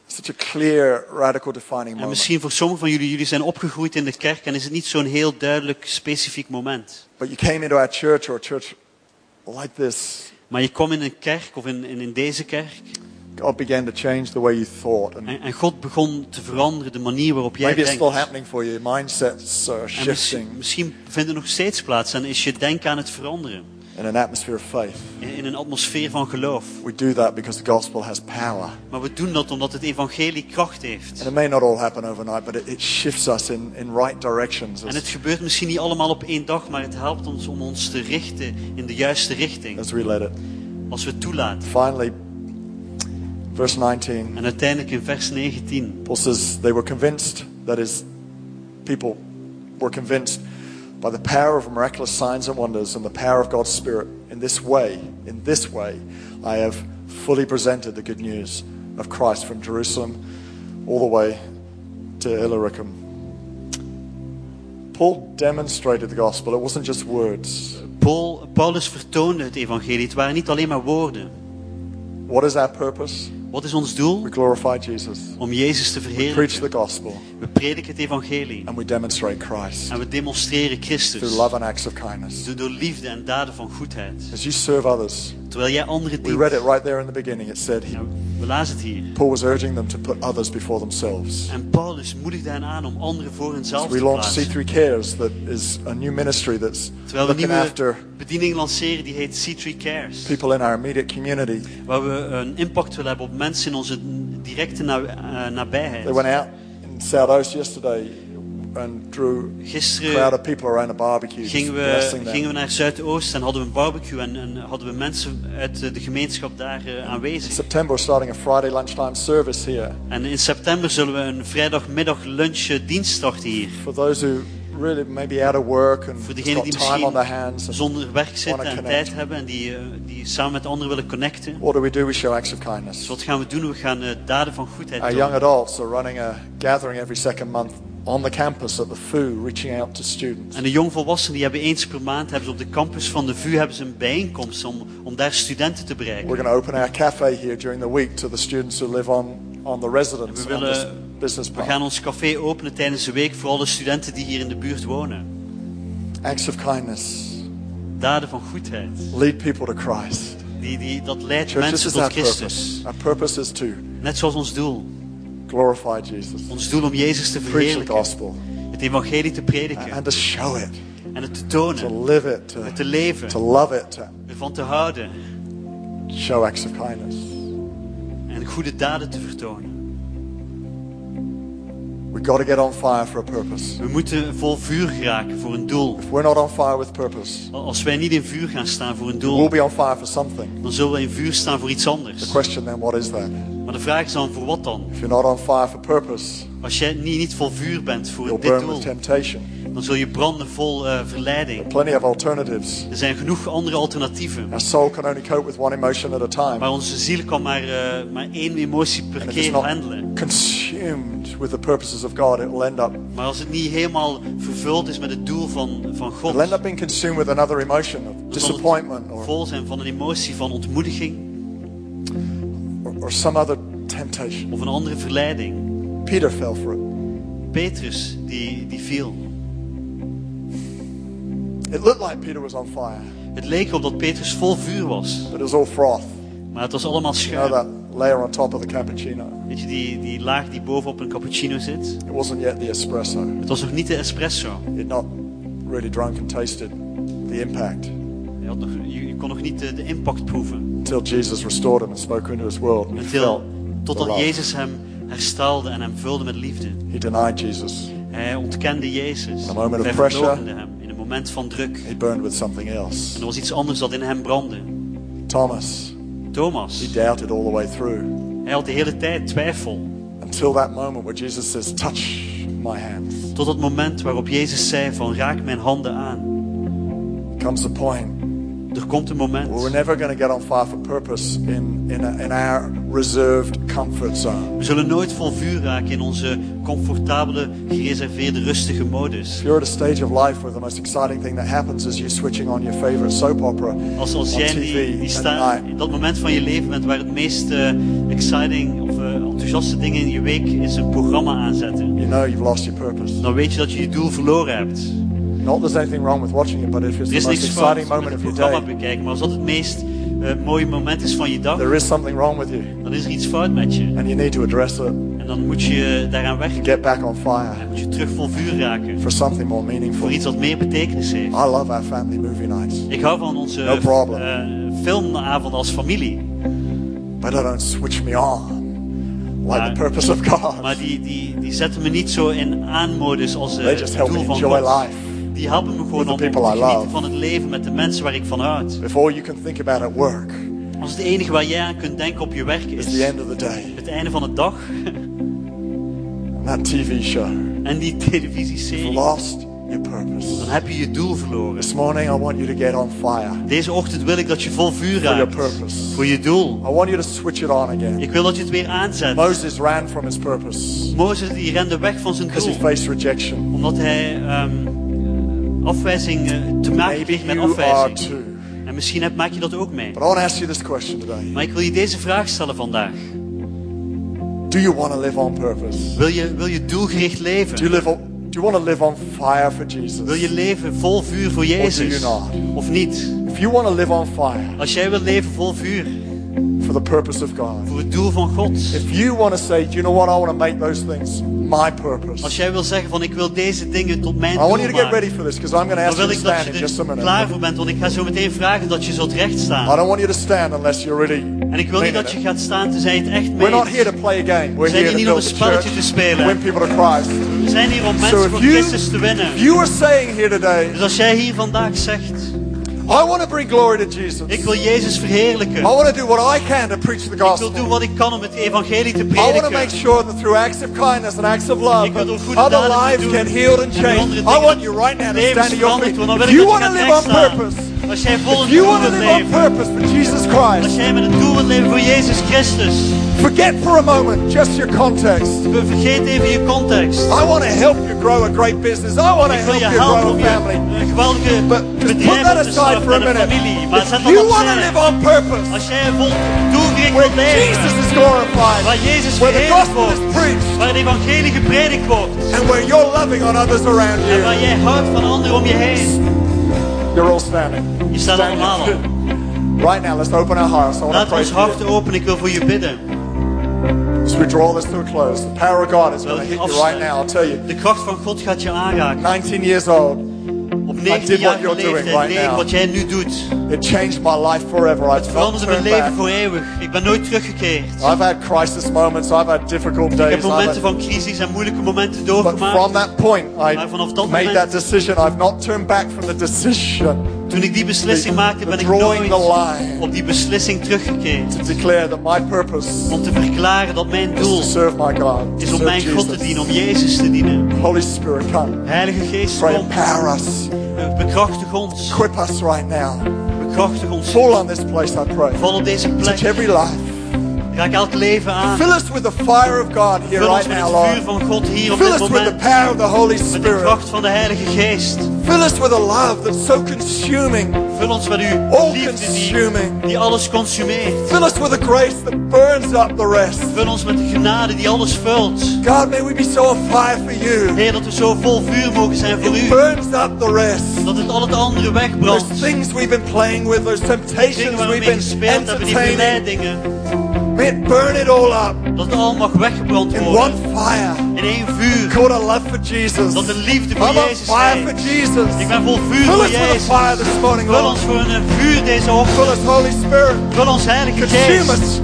S1: such a clear, radical defining
S2: En
S1: moment.
S2: misschien voor sommigen van jullie, jullie zijn opgegroeid in de kerk en is het niet zo'n heel duidelijk, specifiek moment.
S1: But you came into our church or a church like this.
S2: Maar je kwam in een kerk of in, in, in deze kerk
S1: God began to change the way you thought. And
S2: en, en God begon te veranderen de manier waarop jij
S1: maybe it's
S2: denkt.
S1: still happening for you. Mindsets are
S2: En misschien,
S1: shifting
S2: misschien vindt het nog steeds plaats en is je denken aan het veranderen.
S1: in an atmosphere of faith.
S2: In, in een atmosfeer van geloof.
S1: We do that because the gospel has power.
S2: Maar we doen dat omdat het evangelie kracht heeft.
S1: And it may not all happen overnight, but it, it shifts us in, in right directions
S2: En het gebeurt misschien niet allemaal op één dag, maar het helpt ons om ons te richten in de juiste richting.
S1: as we let it.
S2: Als we het toelaten.
S1: Finally, verse 19.
S2: En uiteindelijk in vers 19.
S1: Paul says they were convinced, that is, people were convinced by the power of miraculous signs and wonders and the power of God's Spirit. In this way, in this way, I have fully presented the good news of Christ from Jerusalem all the way to Illyricum. Paul demonstrated the gospel. It wasn't just words.
S2: Paul, Paulus vertoonde het evangelie. Het waren niet alleen maar woorden.
S1: What is our purpose?
S2: Wat is ons doel?
S1: We glorify Jesus.
S2: Om Jezus te
S1: We preach
S2: verheerlijken.
S1: the gospel
S2: We prediken het evangelie.
S1: and we demonstrate Christ
S2: En we demonstreren Christus.
S1: through love and acts of kindness.
S2: Door- Door liefde en daden van goedheid.
S1: As you serve others,
S2: Terwijl jij anderen
S1: we
S2: dient.
S1: read it right there in the beginning. It said,
S2: Nou, we lazen het hier.
S1: Paul was urging them to put others before themselves.
S2: En Paulus moedigde hen aan om anderen voor henzelf
S1: We
S2: te
S1: launched
S2: plaatsen.
S1: C3 Cares, that is a new ministry that's
S2: Terwijl we
S1: looking
S2: nieuwe
S1: after
S2: bediening lanceren die heet C3 Cares.
S1: people in our immediate community.
S2: Waar we een impact willen hebben op mensen in onze directe na- eh, nabijheid.
S1: They went out in South Oost yesterday, and drew a crowd
S2: Gisteren
S1: of people around a barbecue,
S2: gingen we, gingen we naar Zuidoost en hadden we een barbecue en, en hadden we mensen uit eh, de gemeenschap daar
S1: In
S2: aanwezig.
S1: September, we're starting a Friday lunchtime service here
S2: En in september zullen we een vrijdagmiddag lunch eh, dienst starten hier.
S1: for those who really maybe out of work and
S2: Voor degenen die
S1: time on their
S2: misschien zonder werk zitten en tijd hebben en die, eh, die samen met anderen willen connecten.
S1: what do we do? We show acts of kindness.
S2: Dus wat gaan we doen? We gaan eh, daden van goedheid
S1: Our
S2: doen.
S1: young adults are running a gathering every second month on the campus at the FU, reaching out to students.
S2: En de jongvolwassenen die hebben eens per maand hebben ze op de campus van de VU hebben ze een bijeenkomst om, om daar studenten te bereiken.
S1: We're going to open our cafe here during the week to the students who live on, on the residence
S2: We
S1: on
S2: willen-
S1: business
S2: We gaan ons café openen tijdens de week voor alle studenten die hier in de buurt wonen.
S1: Acts of kindness
S2: Daden van goedheid.
S1: lead people to Christ.
S2: Die, die, dat leidt
S1: Church,
S2: mensen tot Christus.
S1: purpose. Our purpose is to
S2: Net zoals ons doel.
S1: glorify Jesus,
S2: Ons doel om Jezus te verheerlijken. Het evangelie te prediken.
S1: and to show it,
S2: En het te
S1: to
S2: tonen.
S1: live it, to,
S2: Het te leven.
S1: to love it, to
S2: Ervan te houden.
S1: show acts of kindness.
S2: En goede daden te vertonen.
S1: We've got to get on fire for a purpose.
S2: We moeten vol vuur geraken voor een doel.
S1: If we're not on fire with purpose,
S2: Als wij niet in vuur gaan staan voor een
S1: we'll
S2: doel,
S1: be on fire for something.
S2: dan zullen we in vuur staan voor iets
S1: The
S2: anders.
S1: question then, what is that?
S2: Maar de vraag is dan voor wat dan?
S1: If you're not on fire for purpose,
S2: Als jij niet, niet vol vuur bent voor
S1: you'll
S2: dit
S1: burn
S2: doel,
S1: with temptation.
S2: dan zul je branden vol eh, verleiding.
S1: Plenty of alternatives.
S2: Er zijn genoeg andere alternatieven.
S1: Our soul can only cope with one emotion at a time.
S2: Maar onze ziel kan maar, eh, maar één emotie per
S1: And
S2: keer handelen.
S1: Consumed with the purposes of God, it will end up
S2: Maar als het niet helemaal vervuld is met het doel van, van God,
S1: it'll end up being consumed with another emotion of disappointment or,
S2: vol zijn van een emotie van ontmoediging
S1: or, or some other temptation.
S2: of een andere verleiding.
S1: Peter fell for it.
S2: Petrus, die, die viel.
S1: It looked like Peter was on fire,
S2: Het leek erop dat Petrus vol vuur was,
S1: but it was all froth.
S2: maar het was allemaal
S1: You know
S2: schuim.
S1: Layer on top of the cappuccino?
S2: Weet je, die, die laag die bovenop een cappuccino zit?
S1: It wasn't yet the espresso.
S2: Het was nog niet de espresso.
S1: You'd not really drunk and tasted the impact
S2: Je, had nog, je, je kon nog niet de, de impact proeven.
S1: until Jesus restored him and spoke into his world. And
S2: Until, totdat. Jezus hem herstelde en hem vulde met liefde.
S1: He denied Jesus.
S2: Hij ontkende Jezus.
S1: In a moment of
S2: Hij
S1: pressure.
S2: hem in een moment van druk.
S1: He burned with something
S2: En
S1: else.
S2: er was iets anders dat in hem brandde.
S1: Thomas,
S2: Thomas,
S1: he doubted all the way through
S2: hij had de hele tijd twijfel.
S1: until that moment where Jesus says, Touch my hands.
S2: Tot het moment waarop Jezus zei van raak mijn handen aan.
S1: Comes the point
S2: Er komt een
S1: where we're
S2: moment.
S1: never going to get on fire for purpose in, in, a, in our reserved comfort zone.
S2: We zullen nooit vol vuur raken in onze comfortabele, gereserveerde, rustige modus.
S1: If you're at a stage of life where the most exciting thing that happens is you switching on your favorite soap opera
S2: Als, als
S1: on
S2: jij die, die
S1: at
S2: sta,
S1: night,
S2: in dat moment van je leven bent waar het meest eh, exciting of eh, enthousiaste ding in je week is een programma aanzetten.
S1: you know you've lost your purpose.
S2: Dan weet je dat je je doel verloren hebt.
S1: Not there's anything wrong with watching it, but if it's
S2: Er
S1: the
S2: is
S1: most exciting
S2: met
S1: moment
S2: het
S1: of your
S2: programma
S1: day,
S2: bekijken, maar als dat het meest eh, mooie moment is van je dag,
S1: there is something wrong with you,
S2: dan is er iets fout met je.
S1: and you need to address it.
S2: En dan moet je daaraan werken.
S1: Get back on fire
S2: Dan moet je terug vol vuur raken.
S1: for something more meaningful.
S2: Voor iets wat meer betekenis heeft.
S1: I love our family movie nights,
S2: Ik hou van onze
S1: No problem.
S2: eh, filmavond als familie.
S1: but I don't switch me on like
S2: Maar-
S1: the purpose of God.
S2: Maar die, die, die zetten me niet zo in aanmodus als eh,
S1: They just
S2: het
S1: help me
S2: doel van
S1: enjoy
S2: God.
S1: life.
S2: Die helpen me gewoon om, te genieten van het leven met de mensen waar ik van houd.
S1: All you can think about at work
S2: Als het enige waar jij aan kunt denken op je werk
S1: is
S2: is
S1: the end of the day,
S2: het einde van de dag
S1: that TV show,
S2: en die
S1: you've
S2: televisieserie,
S1: lost your purpose.
S2: dan heb je je doel verloren.
S1: This morning, I want you to get on fire
S2: Deze ochtend wil ik dat je vol vuur
S1: for your
S2: raakt.
S1: purpose.
S2: Voor je doel.
S1: I want you to switch it on again.
S2: Ik wil dat je het weer aanzet.
S1: Moses ran from his purpose
S2: Mozes die rende weg van zijn
S1: because he
S2: doel.
S1: faced rejection.
S2: Omdat hij ehm, afwijzing eh, te maken kreeg met afwijzing. En misschien heb, maak je dat ook mee.
S1: I want to ask you this question today.
S2: Maar ik wil je deze vraag stellen vandaag.
S1: Do you want to live on purpose?
S2: Wil je, wil je doelgericht
S1: Do you,
S2: leven?
S1: live on, do you want to live on fire for Jesus?
S2: Wil je leven vol vuur voor
S1: do
S2: Jezus?
S1: you not?
S2: Of niet?
S1: If you want to live on fire
S2: Als jij wil leven vol vuur
S1: for the purpose of God,
S2: voor het doel van God.
S1: if you want to say, do you know what, I want to make those things my purpose.
S2: Als jij wil zeggen van ik wil deze dingen tot mijn
S1: I
S2: doel
S1: want you to get ready for this because I'm going to ask you to stand in
S2: je
S1: just a minute.
S2: klaar voor bent. Want ik ga zo meteen vragen dat je zult recht
S1: I don't want you to stand unless you're really.
S2: En ik wil niet dat je gaat staan tezij je het echt
S1: We're not here
S2: meent.
S1: to play a game. We're
S2: zijn
S1: here
S2: hier
S1: to
S2: niet om een spelletje te spelen.
S1: win people to Christ.
S2: We zijn hier om
S1: So
S2: mensen
S1: if
S2: voor
S1: you,
S2: Christus te winnen.
S1: you are saying here today,
S2: Dus als jij hier vandaag zegt,
S1: I want to bring glory to Jesus.
S2: ik wil Jezus verheerlijken.
S1: I want to do what I can to preach the
S2: Ik wil
S1: gospel.
S2: doen wat ik kan om het evangelie te
S1: I want to make sure that through acts of kindness and acts of love, other lives get healed and changed. I want you right now to stand to your feet. If you want to live on purpose,
S2: Als jij vol
S1: if you want to live on purpose for Jesus
S2: Als
S1: Christ,
S2: jij met een doel wilt leven voor Jezus Christus.
S1: forget for a moment just your context.
S2: Vergeet even je context.
S1: I want to help you grow a great business. I want to help you grow a family.
S2: een geweldige
S1: But just put
S2: bedrijf
S1: that
S2: te
S1: aside
S2: starten
S1: for a
S2: met een
S1: minute.
S2: familie. Maar zet
S1: you want to live on purpose,
S2: Als jij vol doelgericht
S1: where
S2: wilt leven.
S1: Jesus is glorified,
S2: Waar Jezus
S1: where the
S2: verheerlijkt
S1: gospel is
S2: wordt.
S1: preached,
S2: Waar het evangelie gepredikt wordt.
S1: and where you're loving on others around
S2: En waar
S1: you,
S2: jij houdt van anderen om je heen.
S1: You're all standing.
S2: Je staat
S1: Stand
S2: allemaal op.
S1: Right now, let's open our hearts. I
S2: Laat ons
S1: for you.
S2: harten openen. Ik wil voor je bidden.
S1: As we draw this to a close, the power of God is going to hit you right now. I'll tell you.
S2: De kracht van God gaat je aanraken.
S1: 19 years old,
S2: 19
S1: what
S2: jaar
S1: you're doing right
S2: leef wat jij nu doet.
S1: it changed my life forever. I've not
S2: Veranderde mijn leven
S1: back.
S2: voor eeuwig. Ik ben nooit teruggekeerd.
S1: I've had crisis moments. I've had difficult
S2: Ik
S1: days.
S2: heb
S1: I've
S2: momenten van crisis en moeilijke momenten
S1: but from that point, I made that decision. I've not turned back from the decision
S2: Toen ik die beslissing maakte, ben ik nooit op die beslissing teruggekeerd.
S1: to declare that my purpose
S2: Om te verklaren dat mijn doel is om mijn God te dienen, om Jezus te dienen.
S1: Holy Spirit, come.
S2: Heilige Geest, kom. Bekrachtig ons.
S1: Equip us right now.
S2: Bekrachtig ons.
S1: Fall on this place, I pray.
S2: Val op deze
S1: Touch
S2: plek.
S1: every life.
S2: Raak elk leven aan.
S1: Fill us with the fire of God here
S2: Vul ons
S1: right
S2: met
S1: now,
S2: vuur
S1: Lord.
S2: van God hier op
S1: Fill
S2: dit
S1: us with the
S2: moment.
S1: power of the Holy
S2: Met de
S1: Spirit.
S2: kracht van de Heilige Geest.
S1: Fill us with a love that's so consuming,
S2: Vul ons met uw
S1: all
S2: liefde die,
S1: consuming.
S2: die alles consumeert.
S1: Fill us with a grace that burns up the rest.
S2: Vul ons met de genade die alles vult.
S1: God, may we be so on fire for you.
S2: Heer, dat we zo vol vuur mogen zijn voor
S1: It
S2: u.
S1: burns up the rest.
S2: Dat het al het andere
S1: Those
S2: wegbrandt.
S1: things we've been playing with, those
S2: Dingen
S1: temptations
S2: waar we
S1: we've
S2: mee
S1: been
S2: gespeeld hebben, die
S1: entertaining,
S2: verleidingen.
S1: It burn it all up
S2: Dat het al mag weggebrand
S1: in one fire
S2: In één vuur.
S1: called a love for Jesus.
S2: Dat de liefde voor
S1: I'm on fire for Jesus.
S2: Ik ben vol vuur
S1: Fill
S2: voor
S1: us with a fire this morning,
S2: Vul
S1: Lord.
S2: ons voor een vuur deze
S1: Fill
S2: ochtend.
S1: us, Holy Spirit.
S2: Vul ons Heilige
S1: Consume
S2: Geest.
S1: us.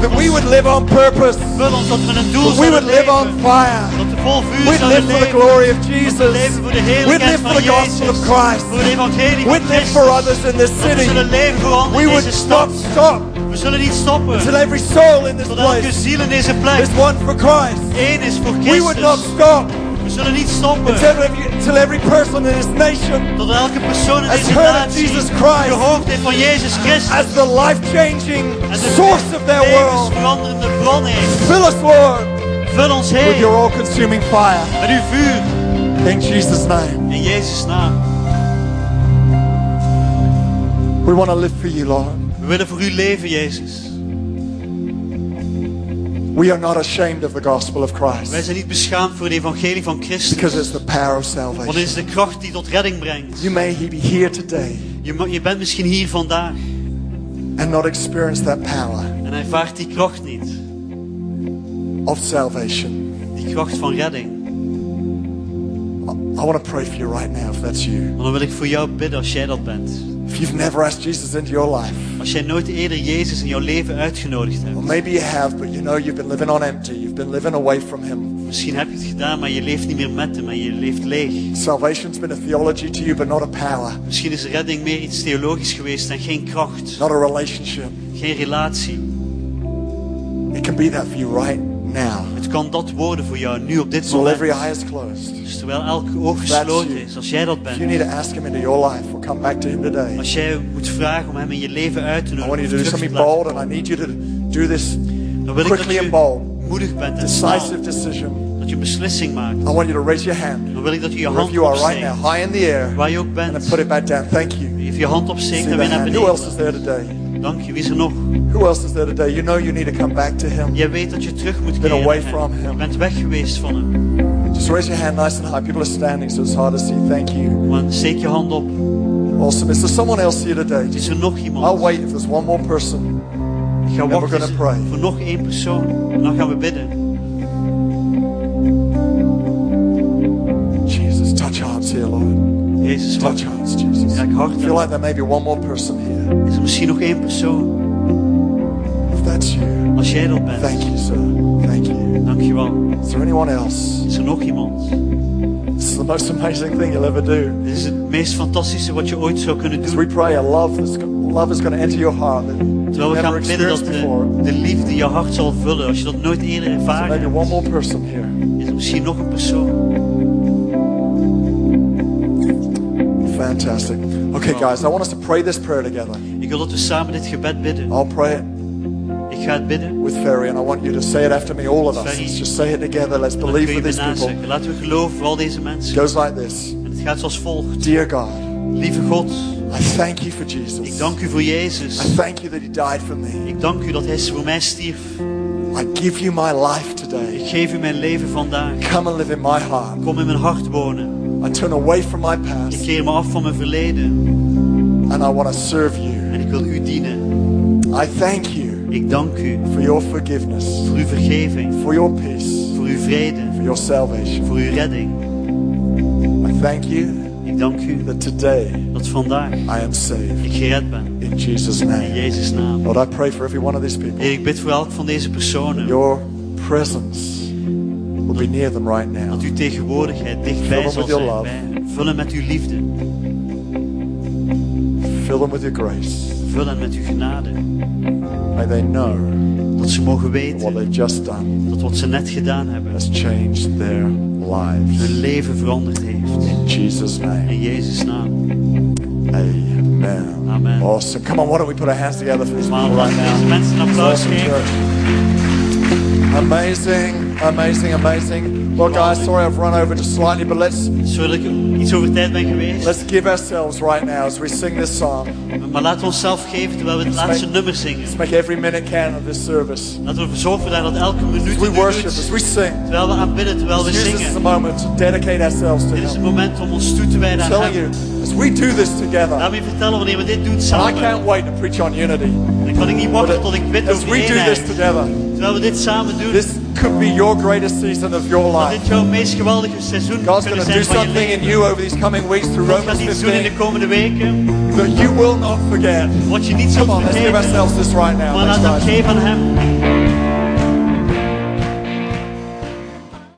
S1: That we would live on purpose.
S2: Vul ons dat we een doel
S1: That we would live on
S2: leven.
S1: fire.
S2: Dat we vol vuur
S1: We'd live for the
S2: leven.
S1: glory of Jesus.
S2: leven voor de
S1: We'd live for the gospel of Christ.
S2: Voor het evangelie van
S1: We'd live for others in this
S2: we
S1: city.
S2: zullen leven voor
S1: We
S2: anderen in
S1: would
S2: deze
S1: stop, stop
S2: We zullen niet stoppen.
S1: till every soul in this
S2: Tot elke
S1: place
S2: ziel in deze plek
S1: is one for Christ.
S2: één is voor
S1: We would not stop
S2: We zullen niet stoppen.
S1: until every, till every person in this nation
S2: Tot elke persoon in
S1: has
S2: deze
S1: heard of
S2: natie
S1: Jesus Christ
S2: gehoord heeft van Jezus Christus.
S1: as the life-changing source of their world.
S2: levensveranderende bron heeft.
S1: Fill us, Lord,
S2: Vul ons
S1: with your all-consuming fire.
S2: met uw vuur.
S1: In Jesus' name.
S2: In Jezus' naam.
S1: We want to live for you, Lord.
S2: We willen voor u leven, Jezus.
S1: We are not ashamed of the gospel of
S2: Wij
S1: Christ
S2: zijn niet beschaamd voor het evangelie van Christus.
S1: because it's the power of
S2: Want het
S1: salvation.
S2: is de kracht die tot redding brengt.
S1: You may be here today
S2: Je, je bent misschien hier vandaag
S1: and not experience that power
S2: en ervaart die kracht niet.
S1: of salvation.
S2: Die kracht van redding.
S1: I want to pray for you right now if that's you.
S2: Maar dan wil ik voor jou bidden als jij dat bent.
S1: If you've never asked Jesus into your life,
S2: Als jij nooit eerder Jezus in jouw leven uitgenodigd hebt.
S1: maybe you have, but you know you've been living on empty, you've been living away from Him.
S2: Misschien heb je het gedaan, maar je leeft niet meer met hem en je leeft leeg.
S1: Salvation's been a theology to you, but not a power,
S2: Misschien is redding meer iets theologisch geweest en geen kracht.
S1: not a relationship.
S2: Geen relatie.
S1: It can be that for you right now.
S2: Kan dat worden voor jou nu op dit
S1: So every
S2: moment.
S1: eye is closed.
S2: Dus terwijl elke oog gesloten
S1: you.
S2: is, als jij dat
S1: If you
S2: bent.
S1: need to ask Him into your life or come back to Him today,
S2: Als jij moet vragen om hem in je leven uit te
S1: I want
S2: nodigen.
S1: you to do something bold, and I need you to do this
S2: Dan wil ik dat
S1: quickly and
S2: je
S1: bold.
S2: moedig bent en.
S1: Decisive decision.
S2: Dat je een beslissing maakt.
S1: I want you to raise your hand
S2: Dan wil ik dat je je hand
S1: you are right now, high in the air,
S2: Waar je ook
S1: and
S2: bent.
S1: put it back down. Thank you.
S2: Even je hand opsteekt en weer naar
S1: hand. Who else is
S2: beneden.
S1: there today?
S2: Dank je. Wie is er nog?
S1: Who else is there today? You know you need to come back to Him.
S2: Jij weet dat je terug moet
S1: Been
S2: keren.
S1: away from him.
S2: Je bent weg geweest van hem.
S1: Just raise your hand nice and high. People are standing, so it's hard to see. Thank you.
S2: Maar steek je hand op.
S1: Awesome. Is there someone else here today?
S2: Is er nog
S1: I'll
S2: iemand?
S1: wait if there's one more person.
S2: Ik ga wachten
S1: pray.
S2: voor nog één persoon. En dan gaan we bidden.
S1: Jesus, touch hearts here, Lord.
S2: Jezus,
S1: Touch
S2: wacht.
S1: I
S2: hart
S1: feel like there may be one more person here.
S2: Is er misschien nog één persoon?
S1: that's you,
S2: Als jij dat bent,
S1: thank you, sir. Thank you.
S2: dankjewel.
S1: Is there anyone else?
S2: Is er nog iemand?
S1: This is the most amazing thing you'll ever do.
S2: Dit is het meest fantastische wat je ooit zou kunnen
S1: As
S2: doen.
S1: we pray, a love, that's, love is going to enter your heart
S2: Terwijl we
S1: never
S2: gaan bidden dat de, de liefde je hart zal vullen. Als je dat nooit eerder
S1: Maybe
S2: ervaren
S1: one
S2: hebt,
S1: more person here.
S2: is er misschien nog een persoon.
S1: Fantastic. Okay, guys, I want us to pray this prayer together.
S2: Ik wil dat we samen dit gebed bidden.
S1: I'll pray it
S2: Ik ga het bidden.
S1: with Ferry, and I want you to say it after me, all of us. Let's just say it together. Let's believe for these people.
S2: Laten we geloven voor al deze
S1: It
S2: mensen.
S1: goes like this
S2: En het gaat zoals volgt.
S1: Dear God,
S2: Lieve God,
S1: I thank you for Jesus.
S2: ik dank u voor Jezus.
S1: I thank you that He died for me.
S2: Ik dank u dat Hij voor mij stierf.
S1: I give you my life today.
S2: Ik geef u mijn leven vandaag.
S1: Come and live in my heart.
S2: Kom in mijn hart wonen.
S1: I turn away from my past.
S2: Ik keer me af van mijn verleden.
S1: and I want to serve you.
S2: En ik wil u dienen.
S1: I thank you
S2: Ik dank u
S1: for your forgiveness,
S2: voor uw vergeving.
S1: for your peace,
S2: Voor uw vrede.
S1: for your salvation.
S2: Voor uw redding.
S1: I thank you
S2: Ik dank u
S1: that today
S2: dat vandaag
S1: I am saved.
S2: ik gered ben.
S1: In Jesus'
S2: In
S1: name.
S2: Jezus' naam.
S1: Lord, I pray for every one of these people.
S2: Heer, ik bid voor elk van deze personen.
S1: Your presence will be near them right now.
S2: Dat uw tegenwoordigheid dichtbij
S1: Fill them
S2: zal
S1: with your
S2: zijn. bij. Vul hen met uw liefde.
S1: Fill them with your grace.
S2: Vul hen met uw genade.
S1: May they know
S2: Dat ze mogen
S1: what
S2: weten
S1: they've just done
S2: dat wat ze net gedaan hebben
S1: has changed their lives.
S2: hun leven veranderd heeft.
S1: In Jesus' name.
S2: In Jezus' naam.
S1: Amen.
S2: Amen.
S1: Awesome. Come on, why don't we put our hands together for these people right
S2: laten we deze
S1: now?
S2: mensen applaus geven.
S1: Amazing, amazing, amazing. Well, guys, sorry I've run over just slightly, but let's
S2: Sorry iets over tijd ben geweest.
S1: let's give ourselves right now as we sing this song.
S2: Maar laten we onszelf geven terwijl we het laatste nummer zingen.
S1: Let's make every minute count of this service.
S2: Laten we ervoor zorgen dat elke minuut
S1: As we worship, as we sing.
S2: Terwijl we aanbidden, terwijl we
S1: Use this is
S2: zingen.
S1: moment to dedicate ourselves to
S2: Dit is het moment om ons toe te wijden
S1: I'm
S2: aan
S1: telling you,
S2: Hem.
S1: as we do this together,
S2: Laat me je vertellen wanneer we dit doen
S1: and I can't wait to preach on unity.
S2: Dan kan ik niet wachten tot ik bid
S1: as we do this together,
S2: Terwijl we dit samen doen.
S1: this could be your greatest season of your life.
S2: dit jouw meest geweldige seizoen
S1: God's
S2: kunnen
S1: going to do
S2: van je
S1: something in
S2: leven.
S1: you over these coming weeks through
S2: God
S1: Romans
S2: gaat iets doen in
S1: 15
S2: de komende weken.
S1: that you will not forget.
S2: Wat je niet zult
S1: Come on, let's give
S2: vergeten.
S1: ourselves this right now.
S2: Maar
S1: Thanks,
S2: laat dat
S1: guys.
S2: geven aan Hem.